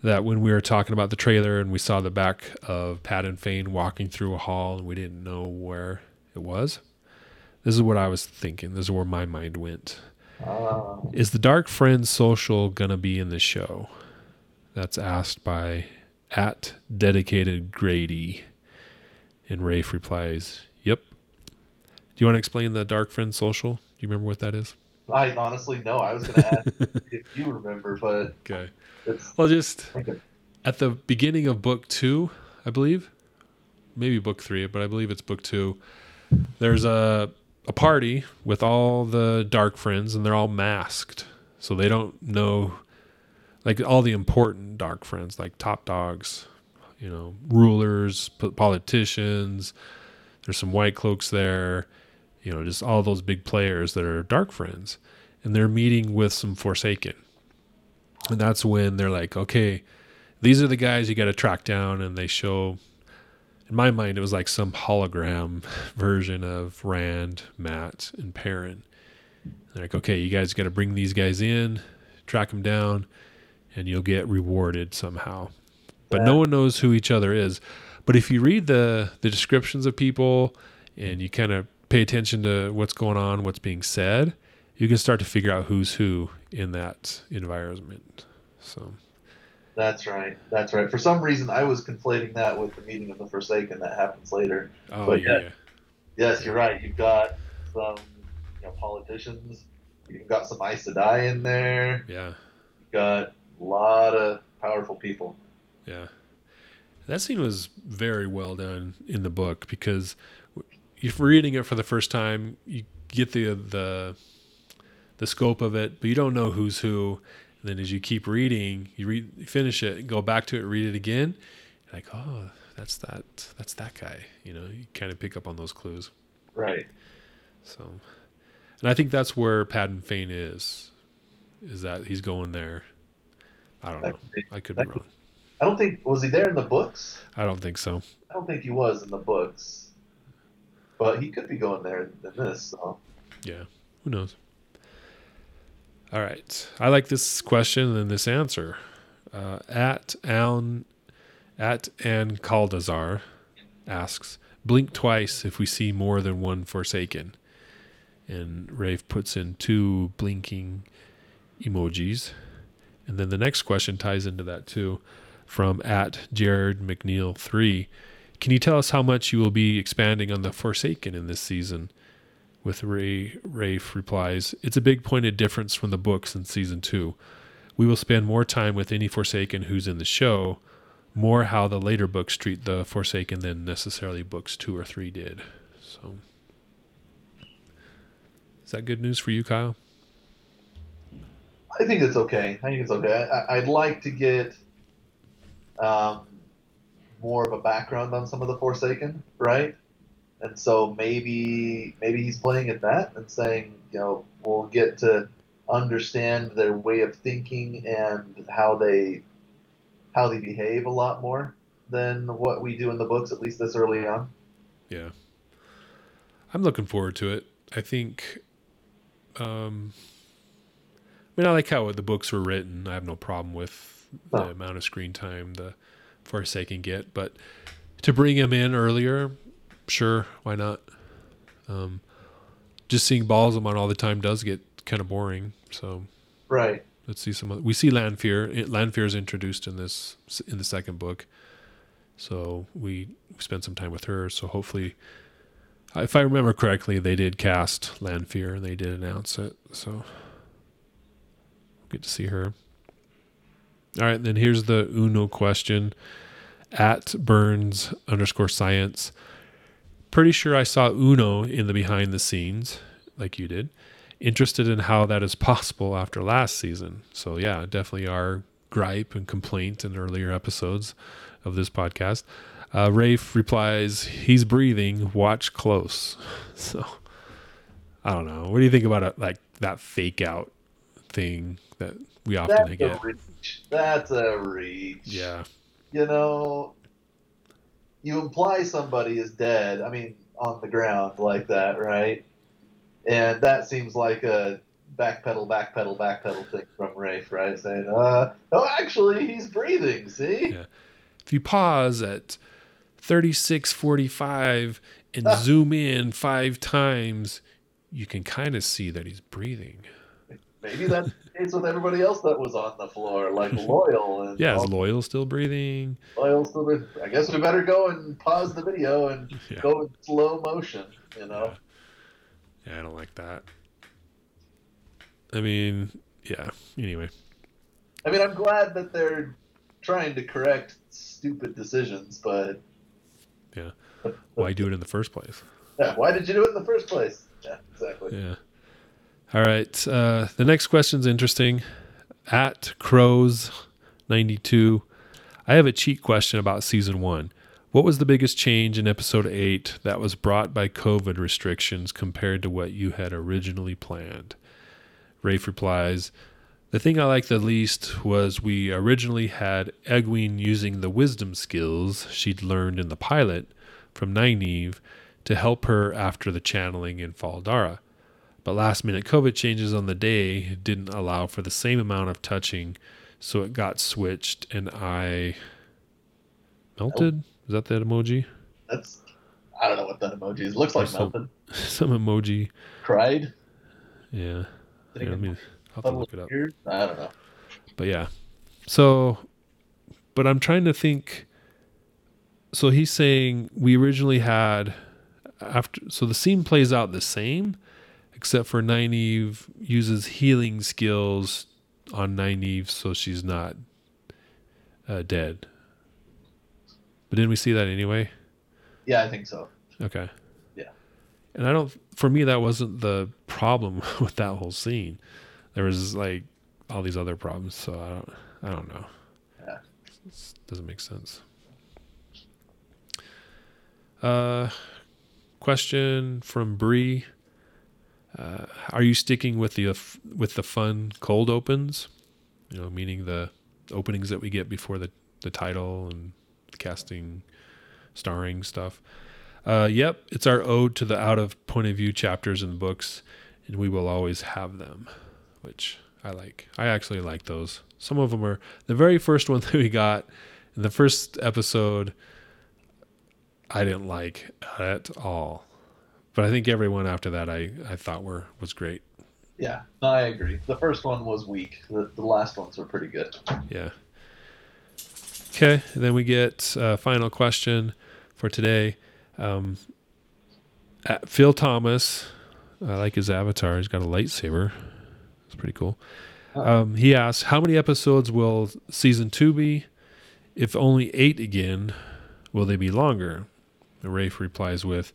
that when we were talking about the trailer and we saw the back of Padan Fain walking through a hall and we didn't know where it was. This is what I was thinking. This is where my mind went. Uh, Is the Dark Friends social going to be in the show? That's asked by at dedicated Grady. And Rafe replies, Yep. Do you want to explain the Dark Friends social? Do you remember what that is? I honestly no. I was going to ask if you remember, but Okay. Well, just okay. at the beginning of book two, I believe, maybe book three, but I believe it's book two. There's a a party with all the dark friends, and they're all masked, so they don't know, like all the important dark friends, like top dogs, you know, rulers, politicians. There's some white cloaks there, you know, just all those big players that are dark friends, and they're meeting with some Forsaken, and that's when they're like, okay these are the guys you got to track down and they show in my mind it was like some hologram version of rand matt and perrin. They're like okay you guys got to bring these guys in track them down and you'll get rewarded somehow. But no one knows who each other is. But if you read the the descriptions of people and you kind of pay attention to what's going on what's being said you can start to figure out who's who in that environment so That's right. That's right. For some reason, I was conflating that with the meeting of the Forsaken that happens later. oh But yeah. yeah. Yes, you're right. You've got some you know, politicians. You've got some Aes Sedai in there. Yeah, You've got a lot of powerful people. yeah. That scene was very well done in the book because if you're reading it for the first time, you get the the the scope of it, but you don't know who's who. And then as you keep reading, you read, you finish it, go back to it, read it again. You're like, oh, that's that, that's that guy. You know, you kind of pick up on those clues. Right. So, and I think that's where Padan Fain is, is that he's going there. I don't That know. could I could be could- wrong. I don't think was he there in the books. I don't think so. I don't think he was in the books, but he could be going there in this. So. Yeah, who knows? All right, I like this question and this answer. Uh, at An at Ann Caldazar asks, "Blink twice if we see more than one Forsaken." And Rafe puts in two blinking emojis, and then the next question ties into that too, from at Jared McNeil three. Can you tell us how much you will be expanding on the Forsaken in this season? with Ray Rafe replies, It's a big point of difference from the books in season two. We will spend more time with any Forsaken who's in the show, more how the later books treat the Forsaken than necessarily books two or three did. So is that good news for you, Kyle? I think it's okay. I think it's okay. I, I'd like to get um, more of a background on some of the Forsaken, right? And so maybe maybe he's playing at that and saying, you know, we'll get to understand their way of thinking and how they how they behave a lot more than what we do in the books, at least this early on. Yeah. I'm looking forward to it. I think um I mean I like how the books were written. I have no problem with the amount of screen time the Forsaken get, but to bring him in earlier, sure, why not? Um just seeing Ba'alzamon all the time does get kind of boring. So Right. let's see some. Other, we see Lanfear. Lanfear is introduced in this in the second book, so we spend some time with her. So hopefully, if I remember correctly, they did cast Lanfear and they did announce it. So good to see her. All right, then here's the Uno question at Burns underscore Science. Pretty sure I saw Uno in the behind the scenes, like you did interested in how that is possible after last season. So yeah, definitely our gripe and complaint in earlier episodes of this podcast. Uh, Rafe replies, "He's breathing. Watch close." So I don't know. What do you think about it, like that fake out thing that we often That's get? a reach. That's a reach. Yeah, you know, you imply somebody is dead. I mean, on the ground like that, right? And that seems like a backpedal, backpedal, backpedal thing from Rafe, right? Saying, uh, oh, actually, he's breathing. See? Yeah. if you pause at 3645 and zoom in five times, you can kind of see that he's breathing. Maybe that's the case with everybody else that was on the floor, like Loial and Yeah, is Loial still breathing? Loial. Still, with- I guess we better go and pause the video and Yeah. go in slow motion. You know? Yeah, I don't like that. I mean, yeah. Anyway, I mean, I'm glad that they're trying to correct stupid decisions, but Yeah. why do it in the first place? yeah, why did you do it in the first place? Yeah, exactly. Yeah. All right. Uh, the next question's interesting. At Crows ninety two, I have a cheat question about season one. What was the biggest change in episode eight that was brought by COVID restrictions compared to what you had originally planned? Rafe replies, The thing I liked the least was we originally had Egwene using the wisdom skills she'd learned in the pilot from Nynaeve to help her after the channeling in Fal Dara. But last minute COVID changes on the day didn't allow for the same amount of touching, so it got switched and I melted. Is that that emoji? That's I don't know what that emoji is. Looks like Some- melted. Some emoji. Cried. Yeah. Yeah I mean, I'll have to look it up. I don't know. But yeah. So, but I'm trying to think. So he's saying we originally had after. So the scene plays out the same, except for Nynaeve uses healing skills on Nynaeve, so she's not uh, dead. But didn't we see that anyway? Yeah, I think so. Okay. Yeah. And I don't. For me, that wasn't the problem with that whole scene. There was like all these other problems. So I don't. I don't know. Yeah. It doesn't make sense. Uh, question from Bree. Uh, are you sticking with the with the fun cold opens? You know, meaning the openings that we get before the the title and casting, starring stuff. Uh, yep, it's our ode to the out of point of view chapters in the books, and we will always have them, which I like. I actually like those. Some of them are the very first one that we got in the first episode. I didn't like at all, but I think everyone after that I I thought were was great. Yeah, no, I agree. The first one was weak. The, the last ones were pretty good. Yeah. Okay, then we get a final question for today. Um, Phil Thomas, I like his avatar. He's got a lightsaber. It's pretty cool. Um, he asks, "How many episodes will season two be? If only eight again, will they be longer?" And Rafe replies with,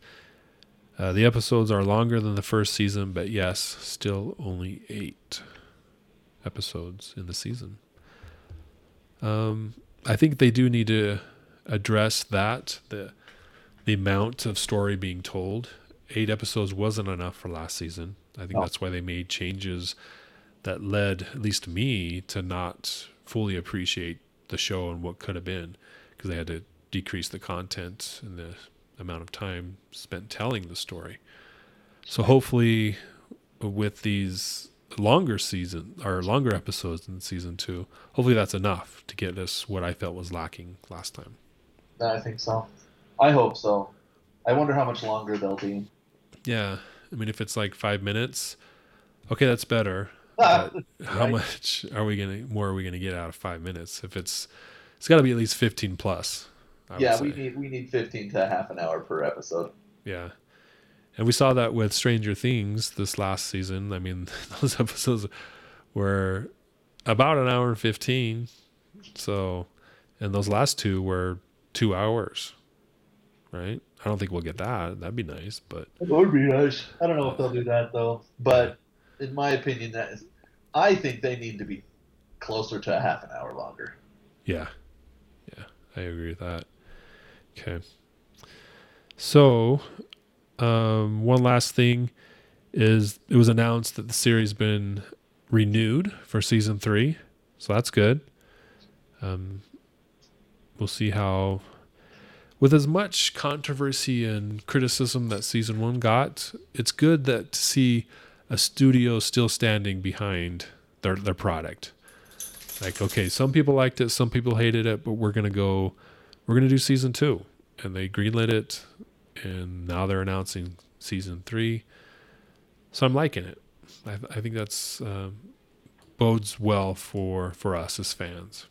uh, "The episodes are longer than the first season, but yes, still only eight episodes in the season." Um, I think they do need to address that the the amount of story being told. Eight episodes wasn't enough for last season. I think No. that's why they made changes that led, at least me, to not fully appreciate the show and what could have been because they had to decrease the content and the amount of time spent telling the story. So hopefully, with these longer season or longer episodes in season two, hopefully that's enough to get us what I felt was lacking last time. I think so. I hope so. I wonder how much longer they'll be. Yeah, I mean, if it's like five minutes, okay, that's better. But how much are we gonna more are we gonna get out of five minutes? If it's it's got to be at least fifteen plus. I yeah, we need we need fifteen to half an hour per episode. Yeah. And we saw that with Stranger Things this last season. I mean, those episodes were about an hour and 15. So, and those last two were two hours, right? I don't think we'll get that. That'd be nice. But That would be nice. I don't know if they'll do that though, but in my opinion, that is, I think they need to be closer to a half an hour longer. yeah. I agree with that. Okay. So, um, one last thing is it was announced that the series been renewed for season three, so that's good. Um, we'll see how, with as much controversy and criticism that season one got, it's good that to see a studio still standing behind their their product. Like, okay, some people liked it, some people hated it, but we're gonna go, we're gonna do season two, and they greenlit it, and now they're announcing season three. So I'm liking it. I, I think that's um, bodes well for for us as fans.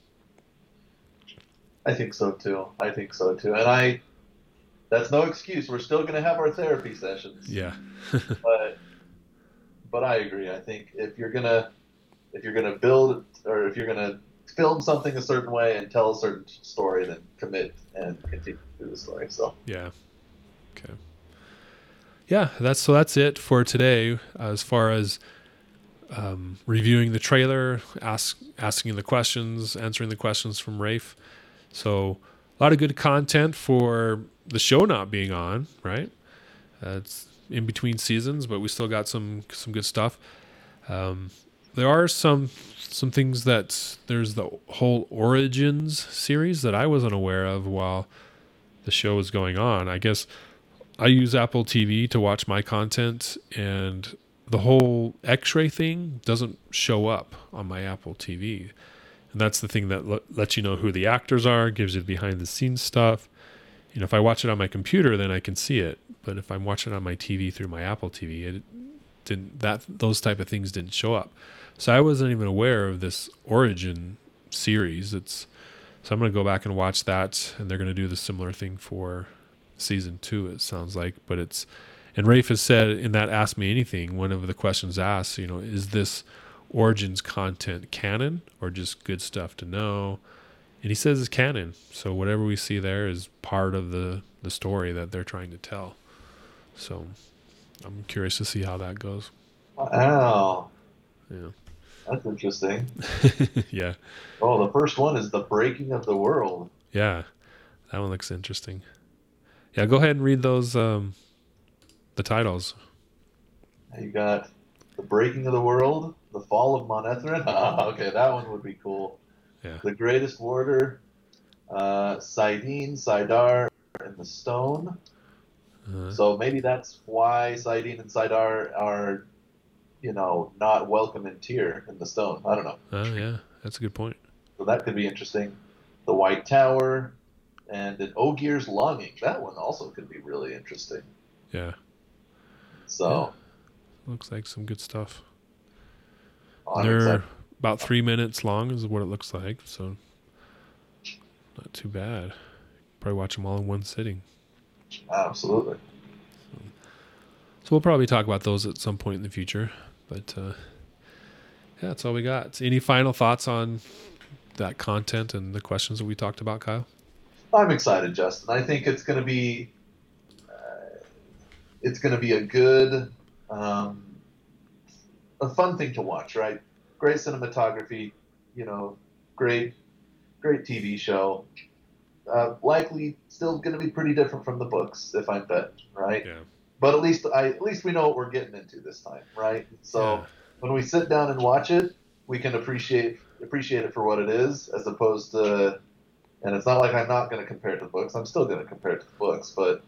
I think so too. I think so too. And I, that's no excuse. We're still going to have our therapy sessions. Yeah, But but I agree. I think if you're gonna if you're gonna build or if you're gonna film something a certain way and tell a certain story, then commit and continue through the story. So yeah, okay, yeah. That's so. That's it for today. As far as um, reviewing the trailer, ask asking the questions, answering the questions from Rafe. So a lot of good content for the show not being on, right? Uh, it's in between seasons, but we still got some some good stuff. Um, there are some some things that there's the whole Origins series that I wasn't aware of while the show was going on. I guess I use Apple TV to watch my content, and the whole X-ray thing doesn't show up on my Apple TV, and that's the thing that l- lets you know who the actors are, gives you the behind-the-scenes stuff. You know, if I watch it on my computer, then I can see it. But if I'm watching on my TV through my Apple TV, it didn't. That those type of things didn't show up. So I wasn't even aware of this Origin series. It's so I'm going to go back and watch that, and they're going to do the similar thing for season two. It sounds like, but it's and Rafe has said in that Ask Me Anything, one of the questions asked, you know, is this Origins content canon or just good stuff to know? And he says it's canon. So whatever we see there is part of the the story that they're trying to tell. So I'm curious to see how that goes. wow, Yeah. That's interesting. yeah. Oh, the first one is the breaking of the world. Yeah. That one looks interesting. Yeah, go ahead and read those um the titles. You got the breaking of the world, the fall of Manetheren. Ah, okay, that one would be cool. Yeah. The greatest warder, uh, Sidene, Sidar, and the stone. Uh, So maybe that's why Sidene and Sidar are, you know, not welcome in Tear in the stone. I don't know. oh yeah, that's a good point. So that could be interesting. The White Tower and an Ogier's Longing. That one also could be really interesting. Yeah. So Looks like some good stuff. They're about three minutes long, is what it looks like. So not too bad. Probably watch them all in one sitting. absolutely. So we'll probably talk about those at some point in the future. But uh, yeah, that's all we got. Any final thoughts on that content and the questions that we talked about, Kyle? I'm excited, Justin. I think it's going to be uh, it's going to be a good, um, a fun thing to watch. Right? Great cinematography. You know, great, great TV show. Uh, likely still going to be pretty different from the books, if I'm bet. Right? Yeah. But at least I at least we know what we're getting into this time. Right? So Yeah. when we sit down and watch it, we can appreciate appreciate it for what it is, as opposed to. And it's not like I'm not going to compare it to the books. I'm still going to compare it to the books, but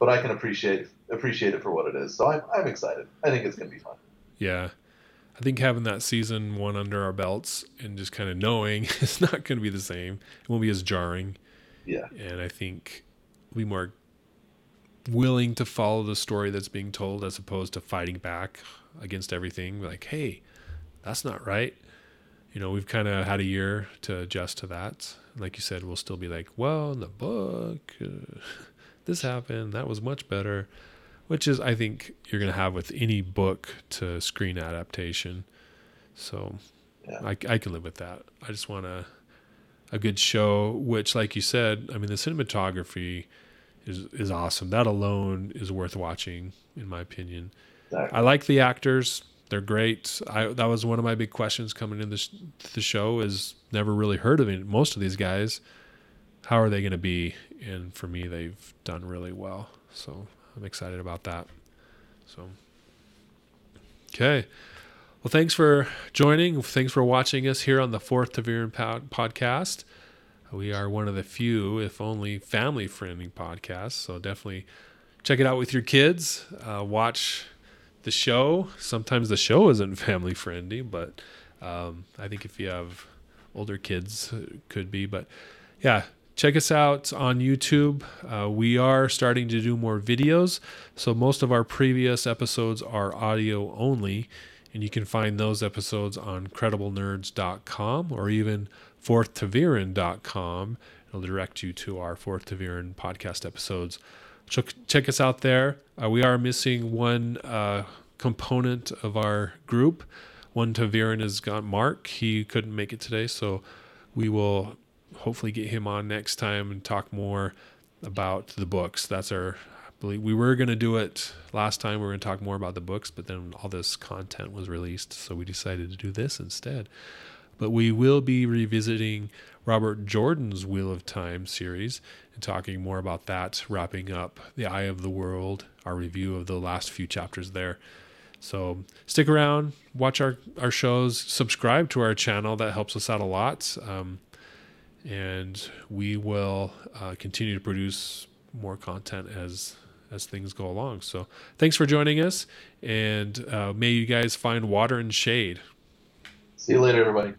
but I can appreciate appreciate it for what it is. So I'm I'm excited. I think it's going to be fun. Yeah. I think having that season one under our belts and just kind of knowing it's not going to be the same, it won't be as jarring. Yeah. And I think we'll be more willing to follow the story that's being told as opposed to fighting back against everything. Like, hey, that's not right. You know, we've kind of had a year to adjust to that. Like you said, we'll still be like, well, in the book, uh, this happened, that was much better which is I think you're going to have with any book to screen adaptation. So Yeah. I, I can live with that. I just want a a good show, which, like you said, I mean the cinematography is is awesome. That alone is worth watching, in my opinion. Exactly. I like the actors; they're great. I that was one of my big questions coming in this the show is never really heard of it. Most of these guys, how are they going to be? And for me, they've done really well. So I'm excited about that. So, okay. Well, thanks for joining. Thanks for watching us here on the Fourth Ta'veren pod- podcast. We are one of the few, if only family friendly podcasts. So definitely check it out with your kids. Uh, watch the show. Sometimes the show isn't family friendly, but um, I think if you have older kids, it could be. But yeah, check us out on YouTube. Uh, we are starting to do more videos. So most of our previous episodes are audio only. And you can find those episodes on crediblenerds.com or even fourthtaviran.com. It'll direct you to our Fourth Ta'veren podcast episodes. Check, check us out there. Uh, we are missing one uh, component of our group. One Ta'veren has got Mark. He couldn't make it today, so we will hopefully get him on next time and talk more about the books. That's our we were going to do it last time. We were going to talk more about the books, but then all this content was released, so we decided to do this instead. But we will be revisiting Robert Jordan's Wheel of Time series and talking more about that, wrapping up The Eye of the World, our review of the last few chapters there. So stick around, watch our, our shows, subscribe to our channel. That helps us out a lot. Um, and we will uh, continue to produce more content as as things go along. So thanks for joining us, and uh, may you guys find water and shade. See you later, everybody.